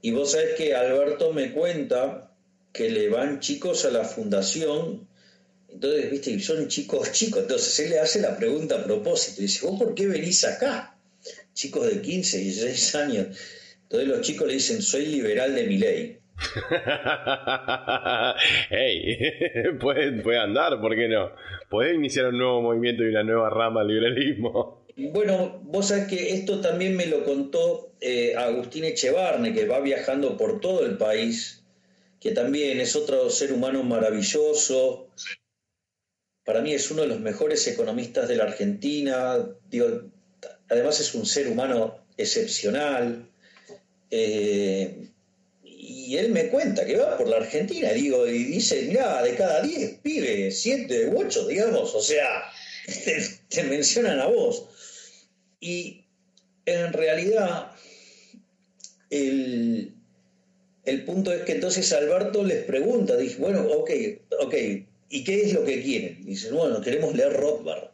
Y vos sabés que Alberto me cuenta que le van chicos a la fundación, entonces, viste, son chicos chicos, entonces él le hace la pregunta a propósito, y dice, ¿vos por qué venís acá? Chicos de 15, 16 años. Entonces los chicos le dicen, soy liberal de mi ley. [LAUGHS] hey, [LAUGHS] puede, puede andar, ¿por qué no? Puede iniciar un nuevo movimiento y una nueva rama al liberalismo. Bueno, vos sabés que esto también me lo contó eh, Agustín Echevarne, que va viajando por todo el país, que también es otro ser humano maravilloso. Para mí es uno de los mejores economistas de la Argentina. además es un ser humano excepcional. Eh, y él me cuenta que va por la Argentina, digo, y dice, mira, de cada 10 pibes, 7 u 8, digamos, o sea, [LAUGHS] te mencionan a vos. Y en realidad, el, punto es que entonces Alberto les pregunta, dice, bueno, ok, ok, ¿y qué es lo que quieren? Dicen, bueno, queremos leer Rothbard.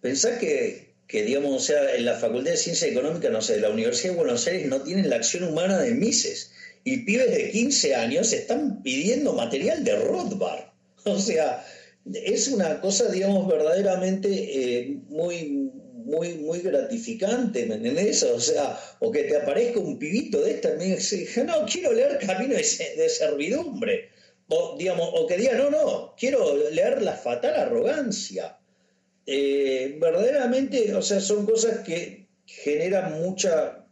Pensá que, que, digamos, o sea, en la Facultad de Ciencia Económica, no sé, de la Universidad de Buenos Aires no tienen la acción humana de Mises. Y pibes de 15 años están pidiendo material de Rothbard. [LAUGHS] O sea, es una cosa, digamos, verdaderamente eh, muy, muy, muy gratificante, ¿me entendés? O sea, o que te aparezca un pibito de esta y me no, quiero leer Camino de, Servidumbre. O, digamos, o que diga, no, no, quiero leer La Fatal Arrogancia. Eh, verdaderamente, o sea, son cosas que generan mucha,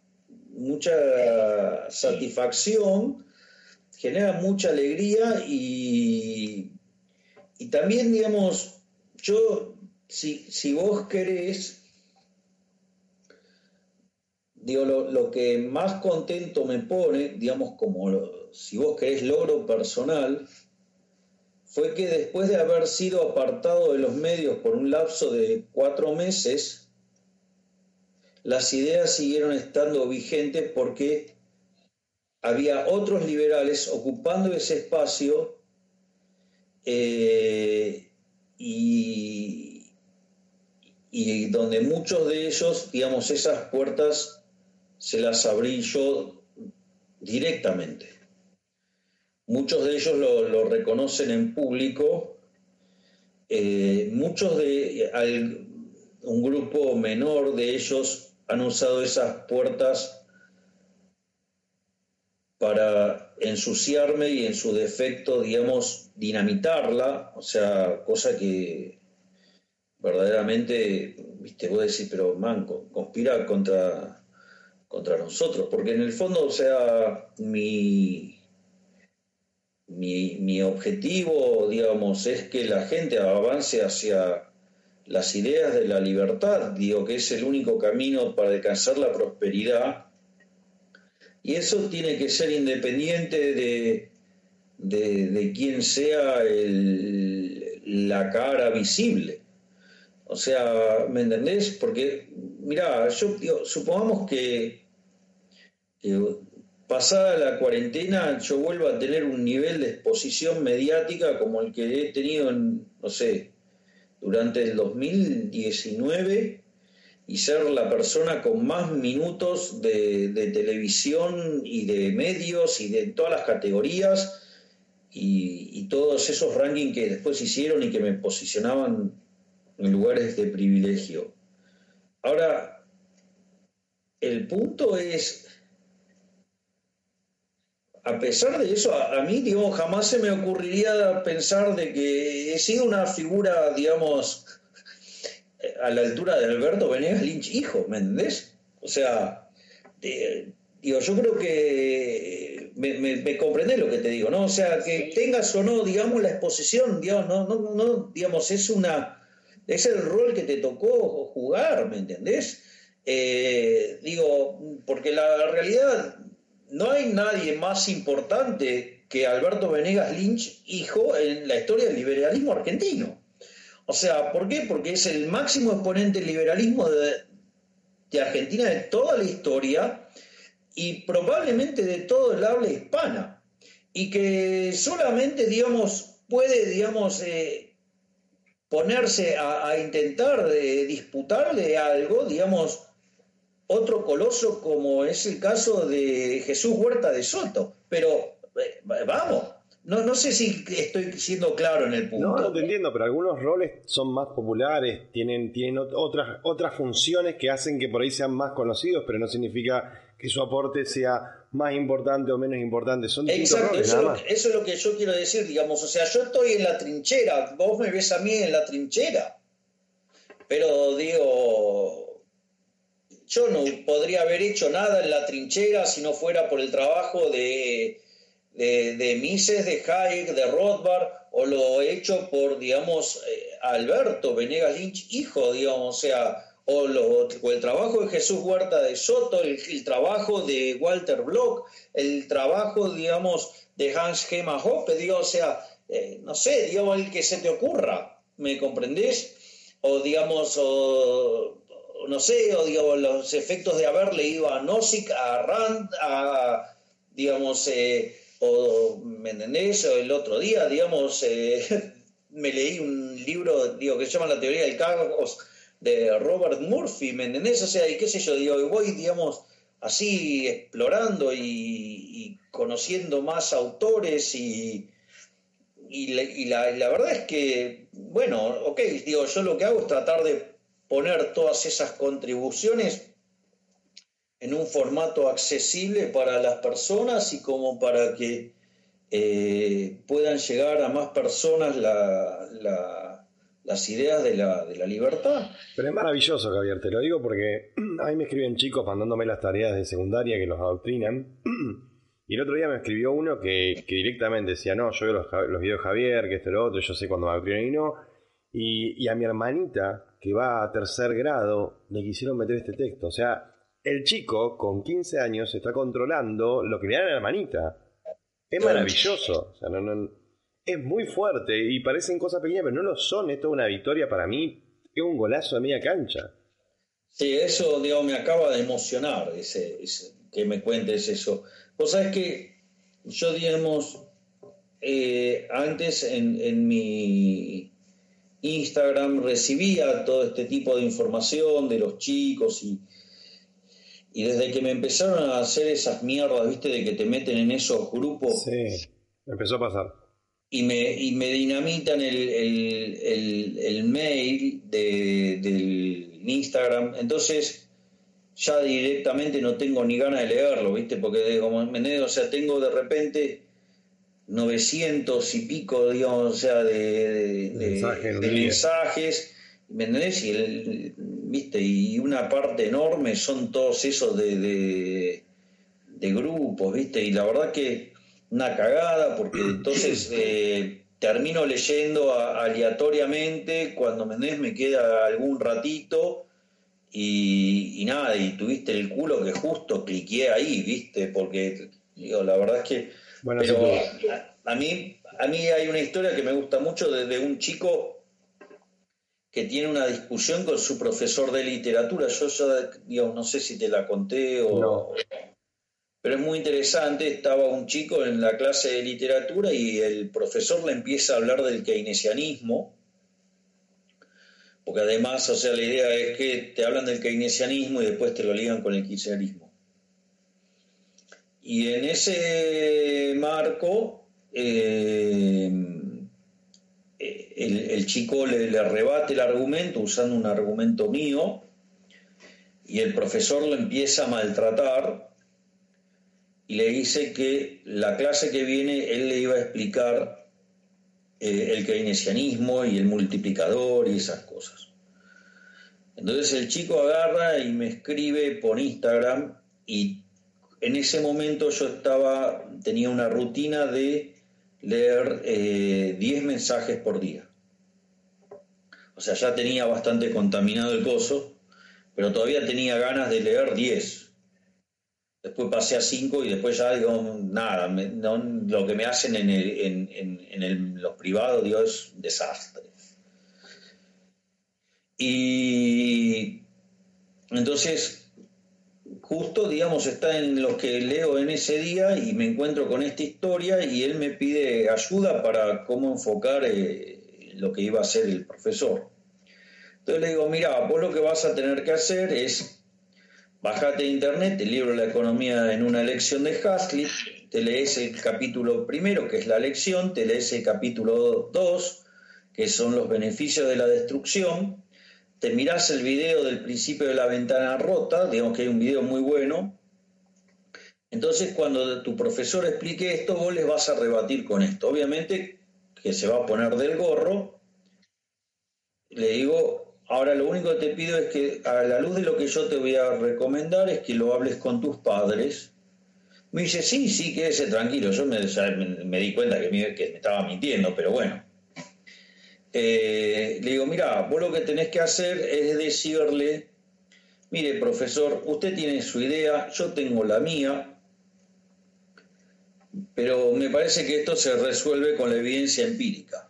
mucha satisfacción, generan mucha alegría y, y también, digamos, yo, si, si vos querés, digo, lo, que más contento me pone, digamos, como si vos querés logro personal, fue que después de haber sido apartado de los medios por un lapso de cuatro meses, las ideas siguieron estando vigentes porque había otros liberales ocupando ese espacio eh, y, y donde muchos de ellos, digamos, esas puertas se las abrí yo directamente. Muchos de ellos lo, reconocen en público, eh, muchos de, un grupo menor de ellos han usado esas puertas para ensuciarme y en su defecto, digamos, dinamitarla, o sea, cosa que verdaderamente, viste, vos decís, pero manco, conspira contra contra nosotros, porque en el fondo, o sea, mi, mi, objetivo, digamos, es que la gente avance hacia las ideas de la libertad, digo que es el único camino para alcanzar la prosperidad, Y eso tiene que ser independiente de, de, quién sea la cara visible. O sea, ¿me entendés? Porque, mira, yo supongamos que, pasada la cuarentena yo vuelvo a tener un nivel de exposición mediática como el que he tenido, en, no sé, durante el 2019 y ser la persona con más minutos de, televisión y de medios y de todas las categorías y, todos esos rankings que después hicieron y que me posicionaban en lugares de privilegio. Ahora, el punto es, a pesar de eso, a, a, mí, digo, jamás se me ocurriría pensar de que he sido una figura, digamos, a la altura de Alberto Venegas Lynch, hijo, ¿me entendés? O sea, digo, yo creo que me, me, comprendés lo que te digo, ¿no? O sea, que tengas o no, digamos, la exposición, digamos, no, no, no, digamos, es una, es el rol que te tocó jugar, ¿me entendés? Eh, digo, porque la realidad, no hay nadie más importante que Alberto Venegas Lynch, hijo, en la historia del liberalismo argentino. O sea, ¿por qué? Porque es el máximo exponente del liberalismo de, Argentina de toda la historia y probablemente de todo el habla hispana. Y que solamente, digamos, puede, digamos, eh, ponerse a, intentar eh, disputarle algo, digamos, otro coloso como es el caso de Jesús Huerta de Soto. Pero, eh, vamos, no, no sé si estoy siendo claro en el punto. No, no te entiendo, pero algunos roles son más populares, tienen, tienen otras, otras funciones que hacen que por ahí sean más conocidos, pero no significa que su aporte sea más importante o menos importante. Son Exacto, eso, eso es lo que yo quiero decir, digamos. O sea, yo estoy en la trinchera, vos me ves a mí en la trinchera. Pero digo, yo no podría haber hecho nada en la trinchera si no fuera por el trabajo de de, Mises, de Hayek, de Rothbard, o lo hecho por, digamos, eh, Alberto Venegas Lynch, hijo, digamos, o sea, o, el trabajo de Jesús Huerta de Soto, el, trabajo de Walter Block, el trabajo, digamos, de Hans Gemma Hoppe, digo, o sea, eh, no sé, digamos, el que se te ocurra, ¿me comprendés? O, digamos, o, no sé, o digamos, los efectos de haber leído a Nozick, a Rand, a, digamos, eh, o, ¿me entendés? el otro día, digamos, eh, [LAUGHS] me leí un libro, digo, que se llama La teoría del caos de Robert Murphy, ¿me entendés? O sea, y qué sé yo, digo, voy, digamos, así explorando y, conociendo más autores y, y, la, la, verdad es que, bueno, ok, digo, yo lo que hago es tratar de poner todas esas contribuciones en un formato accesible para las personas y como para que eh, puedan llegar a más personas las ideas de la, libertad. Pero es maravilloso, Javier, te lo digo porque [CLEARS THROAT] a mí me escriben chicos mandándome las tareas de secundaria que los adoctrinan. [CLEARS THROAT] Y el otro día me escribió uno que, directamente decía, no, yo veo los, videos de Javier, que esto y lo otro, yo sé cuándo me adoctrinan y no. Y a mi hermanita, que va a tercer grado, le quisieron meter este texto. O sea, el chico con 15 años está controlando lo que le dan a la hermanita. Es maravilloso. es muy fuerte y parecen cosas pequeñas, pero no lo son. Esto es una victoria para mí. Es un golazo de media cancha. Sí, eso digo, me acaba de emocionar ese, que me cuentes eso. Vos sabés que yo, digamos, eh, antes en, en mi Instagram recibía todo este tipo de información de los chicos y, y desde que me empezaron a hacer esas mierdas, viste, de que te meten en esos grupos. Sí, empezó a pasar. Y me, y me dinamitan el, el, mail de, del Instagram. Entonces, ya directamente no tengo ni ganas de leerlo, viste, porque como me o sea, tengo de repente 900 y pico, digamos, o sea, de, de mensajes ¿Me entendés? Y, el, ¿viste? y una parte enorme son todos esos de, de, grupos, ¿viste? Y la verdad que una cagada, porque [CLEARS THROAT] entonces eh, termino leyendo aleatoriamente, cuando ¿me, me queda algún ratito, y, nada, y tuviste el culo que justo cliqué ahí, ¿viste? Porque, digo, la verdad es que... Bueno, pero a, mí, a mí hay una historia que me gusta mucho de, un chico que tiene una discusión con su profesor de literatura. Yo ya, no sé si te la conté o... Pero es muy interesante, estaba un chico en la clase de literatura y el profesor le empieza a hablar del keynesianismo porque además, o sea, la idea es que te hablan del keynesianismo y después te lo ligan con el kirchnerismo. Y en ese marco, eh, el, chico le, le, rebate el argumento usando un argumento mío y el profesor lo empieza a maltratar y le dice que la clase que viene él le iba a explicar eh, el keynesianismo y el multiplicador y esas cosas. Entonces el chico agarra y me escribe por Instagram y en ese momento yo estaba, tenía una rutina de leer 10 eh, mensajes por día. O sea, ya tenía bastante contaminado el coso, pero todavía tenía ganas de leer 10 después pasé a 5 y después ya digo, nada, lo que me hacen en, en, los privados, digo, es un desastre. Y entonces, justo, digamos, está en lo que leo en ese día y me encuentro con esta historia y él me pide ayuda para cómo enfocar eh, lo que iba a hacer el profesor. Entonces le digo, mira, vos lo que vas a tener que hacer es Bájate de internet el libro La economía en una lección de Hazlitt, te lees el capítulo primero, que es la lección, te lees el capítulo 2, que son los beneficios de la destrucción, te mirás el video del principio de la ventana rota, digamos que hay un video muy bueno. Entonces, cuando tu profesor explique esto, vos les vas a rebatir con esto. Obviamente que se va a poner del gorro. Le digo, Ahora lo único que te pido es que a la luz de lo que yo te voy a recomendar es que lo hables con tus padres. Me dice, sí, sí, quédese tranquilo. Yo me, di cuenta que me, estaba mintiendo, pero bueno. Eh, le digo, mira, vos lo que tenés que hacer es decirle, mire, profesor, usted tiene su idea, yo tengo la mía, pero me parece que esto se resuelve con la evidencia empírica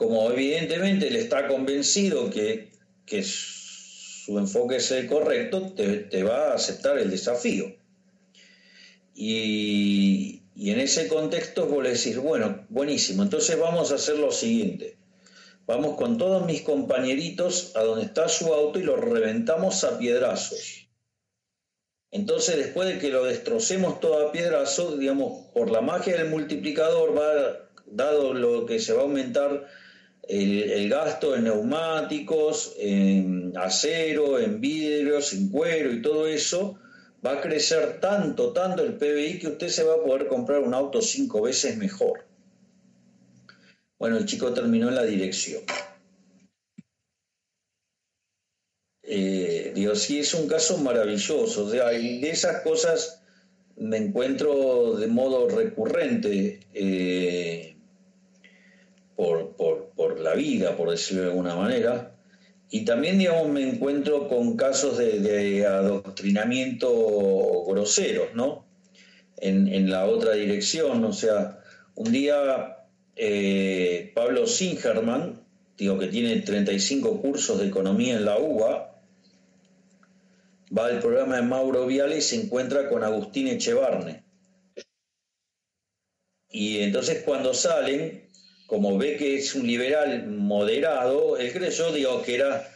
como evidentemente él está convencido que, su enfoque es el correcto, te, va a aceptar el desafío. Y, y, en ese contexto vos le decís, bueno, buenísimo, entonces vamos a hacer lo siguiente. Vamos con todos mis compañeritos a donde está su auto y lo reventamos a piedrazos. Entonces, después de que lo destrocemos todo a piedrazos, digamos, por la magia del multiplicador, va, dado lo que se va a aumentar el, gasto en neumáticos, en acero, en vidrios, en cuero y todo eso, va a crecer tanto, tanto el PBI que usted se va a poder comprar un auto cinco veces mejor. Bueno, el chico terminó en la dirección. Eh, digo, sí, es un caso maravilloso. O de esas cosas me encuentro de modo recurrente. Eh, por, la vida, por decirlo de alguna manera. Y también, digamos, me encuentro con casos de, adoctrinamiento groseros, ¿no? En, la otra dirección, o sea, un día eh, Pablo Singerman, digo que tiene 35 cursos de economía en la UBA, va al programa de Mauro Viale y se encuentra con Agustín Echevarne. Y entonces cuando salen, como ve que es un liberal moderado, él creyó, que era,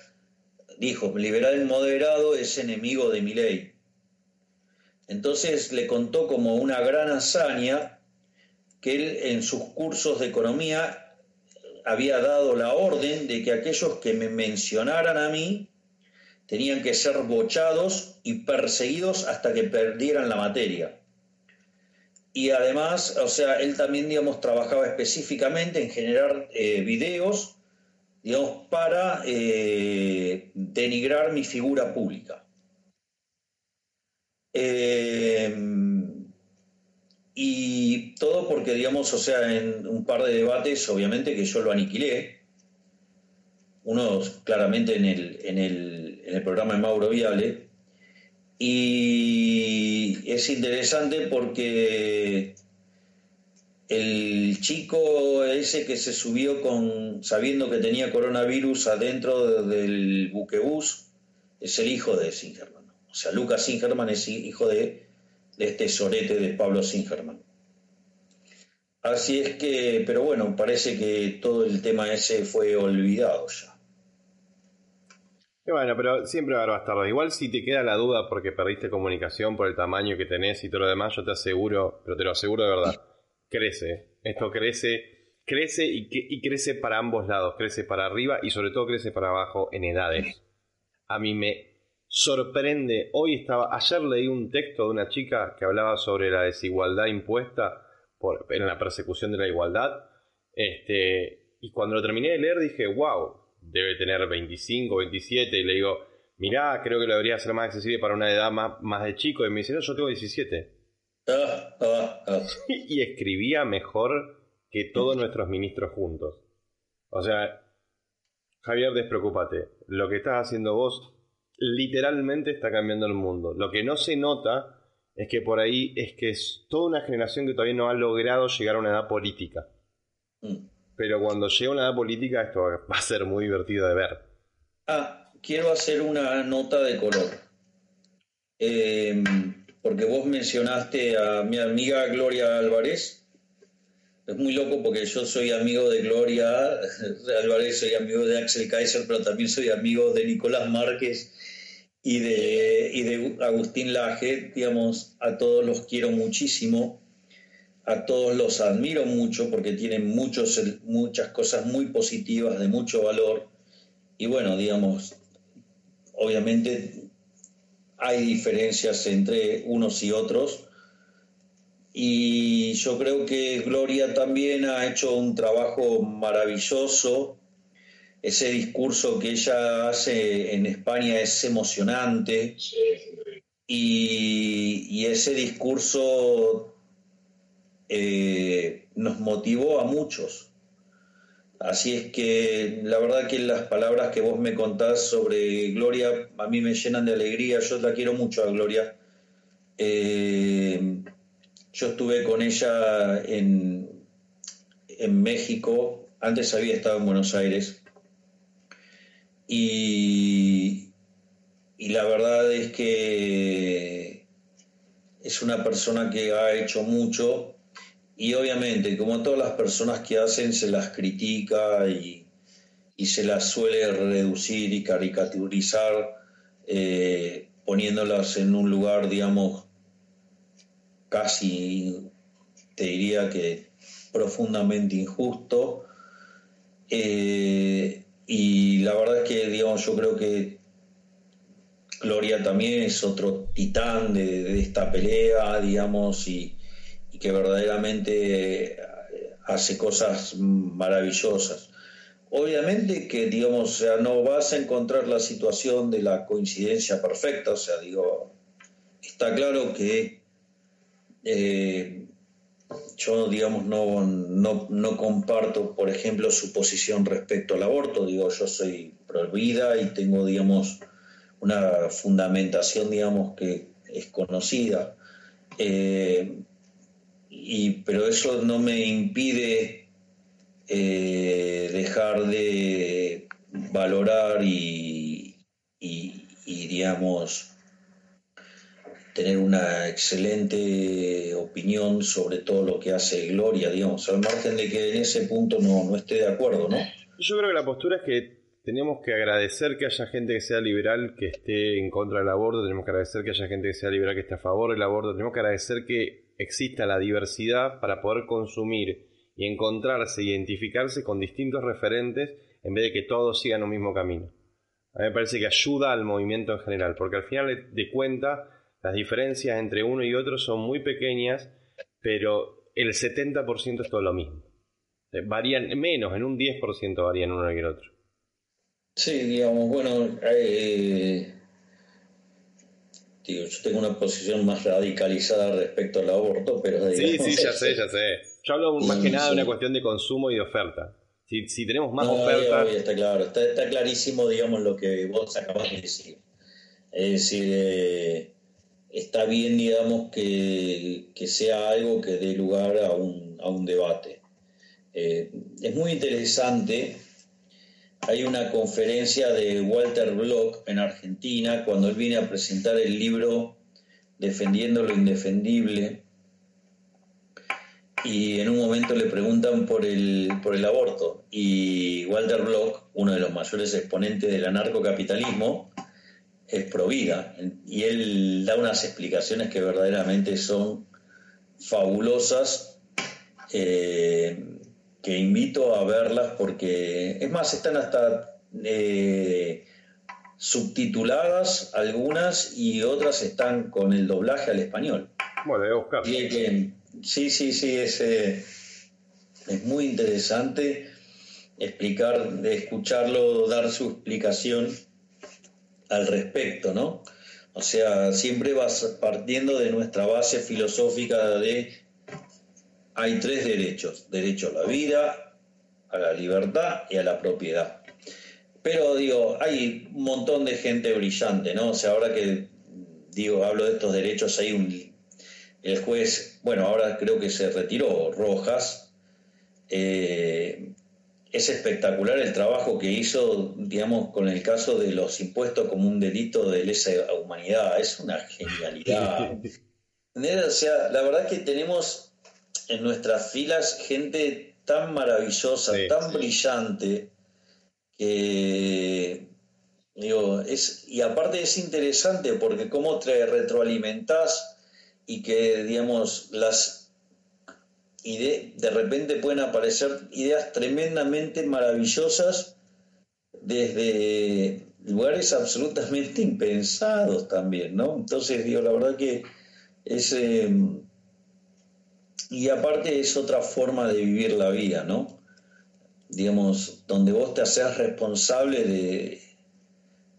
dijo, liberal moderado es enemigo de mi ley. Entonces le contó como una gran hazaña que él en sus cursos de economía había dado la orden de que aquellos que me mencionaran a mí tenían que ser bochados y perseguidos hasta que perdieran la materia y además, o sea, él también, digamos, trabajaba específicamente en generar eh, videos, digamos, para eh, denigrar mi figura pública. Eh, y todo porque, digamos, o sea, en un par de debates, obviamente que yo lo aniquilé. uno claramente en el, en el, en el programa de Mauro Viale. Y es interesante porque el chico ese que se subió con sabiendo que tenía coronavirus adentro del buquebús es el hijo de Singerman. O sea, Lucas Singerman es hijo de, de este sorete de Pablo Singerman. Así es que, pero bueno, parece que todo el tema ese fue olvidado ya. Y bueno, pero siempre va a haber Igual si te queda la duda porque perdiste comunicación por el tamaño que tenés y todo lo demás, yo te aseguro, pero te lo aseguro de verdad, [LAUGHS] crece. Esto crece, crece y, y crece para ambos lados. Crece para arriba y sobre todo crece para abajo en edades. A mí me sorprende. Hoy estaba, ayer leí un texto de una chica que hablaba sobre la desigualdad impuesta en la persecución de la igualdad. Este, y cuando lo terminé de leer dije, wow, debe tener 25, 27. Y le digo, mirá, creo que lo debería ser más accesible para una edad más, más de chico. Y me dice, no, yo tengo 17. Ah, ah, ah. [LAUGHS] y escribía mejor que todos nuestros ministros juntos. O sea, Javier, despreocúpate. Lo que estás haciendo vos literalmente está cambiando el mundo. Lo que no se nota es que por ahí es que es toda una generación que todavía no ha logrado llegar a una edad política. Mm. Pero cuando llegue una edad política esto va a ser muy divertido de ver. Ah, quiero hacer una nota de color. Em, porque vos mencionaste a mi amiga Gloria Álvarez. Es muy loco porque yo soy amigo de Gloria [LAUGHS] Álvarez, soy amigo de Axel Kaiser, pero también soy amigo de Nicolás Márquez y de, y de Agustín Laje, digamos, a todos los quiero muchísimo, a todos los admiro mucho porque tienen muchos, muchas cosas muy positivas, de mucho valor, y bueno, digamos, obviamente hay diferencias entre unos y otros, y yo creo que Gloria también ha hecho un trabajo maravilloso. Ese discurso que ella hace en España es emocionante. Y, ese discurso eh, nos motivó a muchos. Así es que la verdad que las palabras que vos me contás sobre Gloria a mí me llenan de alegría, yo la quiero mucho a Gloria. Eh, yo estuve con ella en, en México, antes había estado en Buenos Aires, y, la verdad es que es una persona que ha hecho mucho y obviamente como todas las personas que hacen se las critica y, se las suele reducir y caricaturizar eh, poniéndolas en un lugar digamos casi te diría que profundamente injusto. Eh, y la verdad es que, digamos, yo creo que Gloria también es otro titán de, esta pelea, digamos, y, que verdaderamente hace cosas maravillosas. Obviamente que, digamos, o sea, no vas a encontrar la situación de la coincidencia perfecta, o sea, digo, está claro que eh, yo, digamos, no, no, comparto, por ejemplo, su posición respecto al aborto. Digo, yo soy prohibida y tengo, digamos, una fundamentación, digamos, que es conocida. Eh, y, pero eso no me impide eh, dejar de valorar y, y digamos, tener una excelente opinión sobre todo lo que hace Gloria, digamos, al margen de que en ese punto no, no esté de acuerdo, ¿no? Yo creo que la postura es que tenemos que agradecer que haya gente que sea liberal que esté en contra del aborto, tenemos que agradecer que haya gente que sea liberal que esté a favor del aborto, tenemos que agradecer que exista la diversidad para poder consumir y encontrarse, identificarse con distintos referentes en vez de que todos sigan un mismo camino. A mí me parece que ayuda al movimiento en general, porque al final de cuenta las diferencias entre uno y otro son muy pequeñas, pero el 70% es todo lo mismo. Varían menos, en un 10% varían uno y el otro. Sí, digamos, bueno, eh, digo, yo tengo una posición más radicalizada respecto al aborto, pero... sí, sí, ya sé, ya sé. Yo hablo más que nada de una cuestión de consumo y de oferta. Si, tenemos más ofertas... está claro, está, clarísimo, digamos, lo que vos acabas de decir. Es decir, eh, está bien, digamos, que, sea algo que dé lugar a un, a un debate. Eh, es muy interesante hay una conferencia de Walter Block en Argentina cuando él viene a presentar el libro Defendiendo lo Indefendible y en un momento le preguntan por el, por el aborto y Walter Block, uno de los mayores exponentes del anarcocapitalismo, es pro vida y él da unas explicaciones que verdaderamente son fabulosas. Eh, que invito a verlas porque, es más, están hasta eh, subtituladas algunas y otras están con el doblaje al español. Bueno, voy a buscar. sí, sí, sí, es, eh, es muy interesante explicar, de escucharlo, dar su explicación al respecto, ¿no? O sea, siempre vas partiendo de nuestra base filosófica de hay tres derechos, derecho a la vida, a la libertad y a la propiedad. Pero digo, hay un montón de gente brillante, ¿no? O sea, ahora que digo, hablo de estos derechos, hay un el juez, bueno, ahora creo que se retiró Rojas. Eh, es espectacular el trabajo que hizo, digamos, con el caso de los impuestos como un delito de lesa humanidad. Es una genialidad. o sea, la verdad que tenemos en nuestras filas gente tan maravillosa, tan brillante, que digo, es, y aparte es interesante porque cómo te retroalimentás y que, digamos, las ideas, de repente pueden aparecer ideas tremendamente maravillosas desde lugares absolutamente impensados también, ¿no? Entonces, digo, la verdad que es... Em, y aparte es otra forma de vivir la vida, ¿no? Digamos, donde vos te haces responsable de,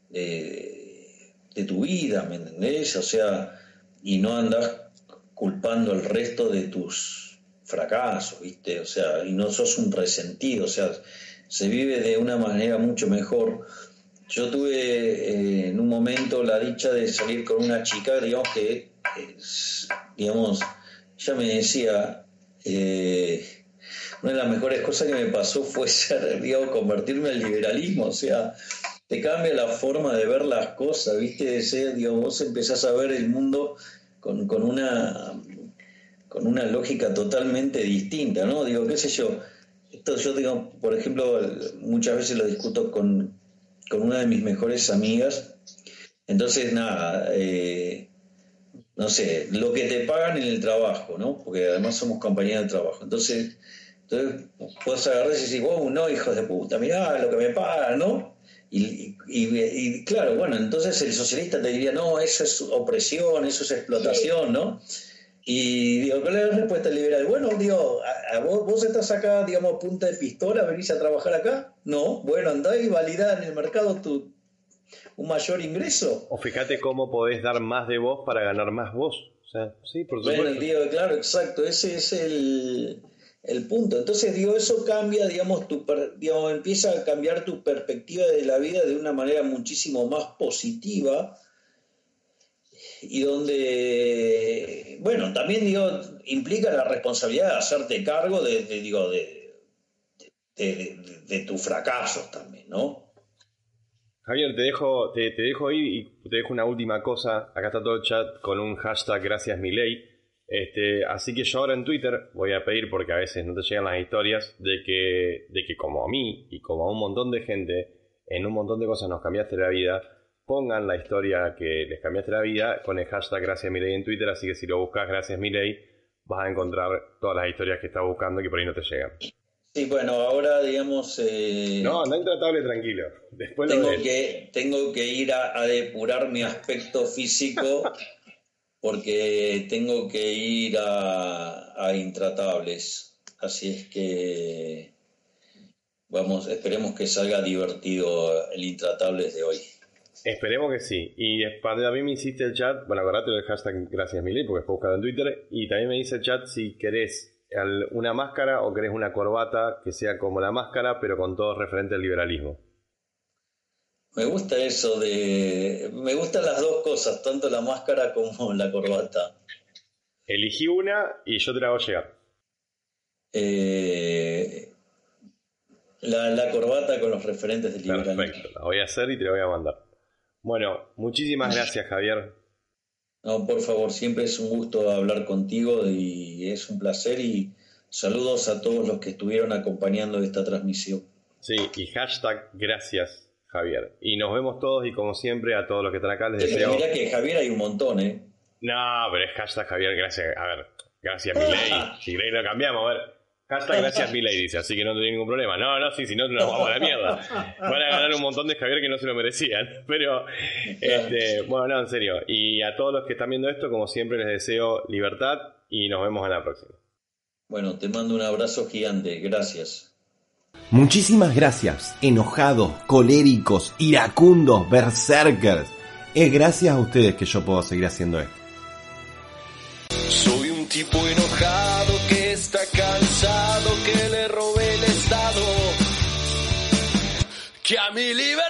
de, tu vida, ¿me entendés? O sea, y no andas culpando al resto de tus fracasos, ¿viste? O sea, y no sos un resentido, o sea, se vive de una manera mucho mejor. Yo tuve eh, en un momento la dicha de salir con una chica, digamos que, digamos, ella me decía, eh, una de las mejores cosas que me pasó [LAUGHS] fue ser, digamos, convertirme al liberalismo, o sea, te cambia la forma de ver las cosas, ¿viste? digamos, vos empezás a ver el mundo con, con, una, con una lógica totalmente distinta, ¿no? Digo, qué sé yo, esto yo digo, por ejemplo, muchas veces lo discuto con, con una de mis mejores amigas, entonces nada, eh, no sé, lo que te pagan en el trabajo, ¿no? Porque además somos compañeros de trabajo. Entonces, entonces puedes agarrar y decir, wow, no, hijos de puta, mirá lo que me pagan, ¿no? Y, claro, bueno, entonces el socialista te diría, no, eso es opresión, eso es explotación, ¿no? Y digo, ¿cuál es la respuesta liberal? Bueno, digo, a, vos, vos, estás acá, digamos, punta de pistola, venís a trabajar acá. No, bueno, andá y validá en el mercado tu, un mayor ingreso. O fíjate cómo podés dar más de vos para ganar más vos. O sea, sí, por supuesto. Bueno, digo, claro, exacto, ese es el, punto. Entonces, digo, eso cambia, digamos, tu, digamos, empieza a cambiar tu perspectiva de la vida de una manera muchísimo más positiva y donde, bueno, también, digo, implica la responsabilidad de hacerte cargo de, digo, de, de, de tus fracasos también, ¿no? Javier, te dejo, te, dejo ir y te dejo una última cosa. Acá está todo el chat con un hashtag gracias Milei. Este, así que yo ahora en Twitter voy a pedir, porque a veces no te llegan las historias, de que, de que como a mí y como a un montón de gente, en un montón de cosas nos cambiaste la vida, pongan la historia que les cambiaste la vida con el hashtag gracias Milei en Twitter. Así que si lo buscas gracias Milei, vas a encontrar todas las historias que estás buscando que por ahí no te llegan. Sí, bueno, ahora digamos... Eh, no, no intratable, tranquilo. Después tengo, que, tengo que ir a, depurar mi aspecto físico [LAUGHS] porque tengo que ir a, intratables. Así es que... Vamos, esperemos que salga divertido el intratables de hoy. Esperemos que sí. Y a mí me hiciste el chat, bueno, acordate del hashtag gracias Mili, porque es buscado en Twitter. Y también me dice el chat si querés una máscara o querés una corbata que sea como la máscara, pero con todo referente al liberalismo? Me gusta eso de... Me gustan las dos cosas, tanto la máscara como la corbata. Elegí una y yo te la hago llegar. Eh, la, corbata con los referentes del liberalismo. Perfecto, la voy a hacer y te la voy a mandar. Bueno, muchísimas gracias Javier. No, por favor, siempre es un gusto hablar contigo y es un placer y saludos a todos los que estuvieron acompañando esta transmisión. Sí, y hashtag gracias Javier. Y nos vemos todos y como siempre a todos los que están acá les deseo... Mira que Javier hay un montón, ¿eh? No, pero es hashtag Javier, gracias. A ver, gracias Milei. [LAUGHS] si Milei lo cambiamos, a ver. Hashtag gracias [LAUGHS] dice, así que no tengo ningún problema. No, no, sí, si no nos vamos a la mierda. Van a ganar un montón de Javier que no se lo merecían. [LAUGHS] Pero, este, bueno, no, en serio. Y a todos los que están viendo esto, como siempre, les deseo libertad y nos vemos en la próxima. Bueno, te mando un abrazo gigante. Gracias. Muchísimas gracias, enojados, coléricos, iracundos, berserkers. Es gracias a ustedes que yo puedo seguir haciendo esto. Soy un tipo enojado que está cansado que a mi libertad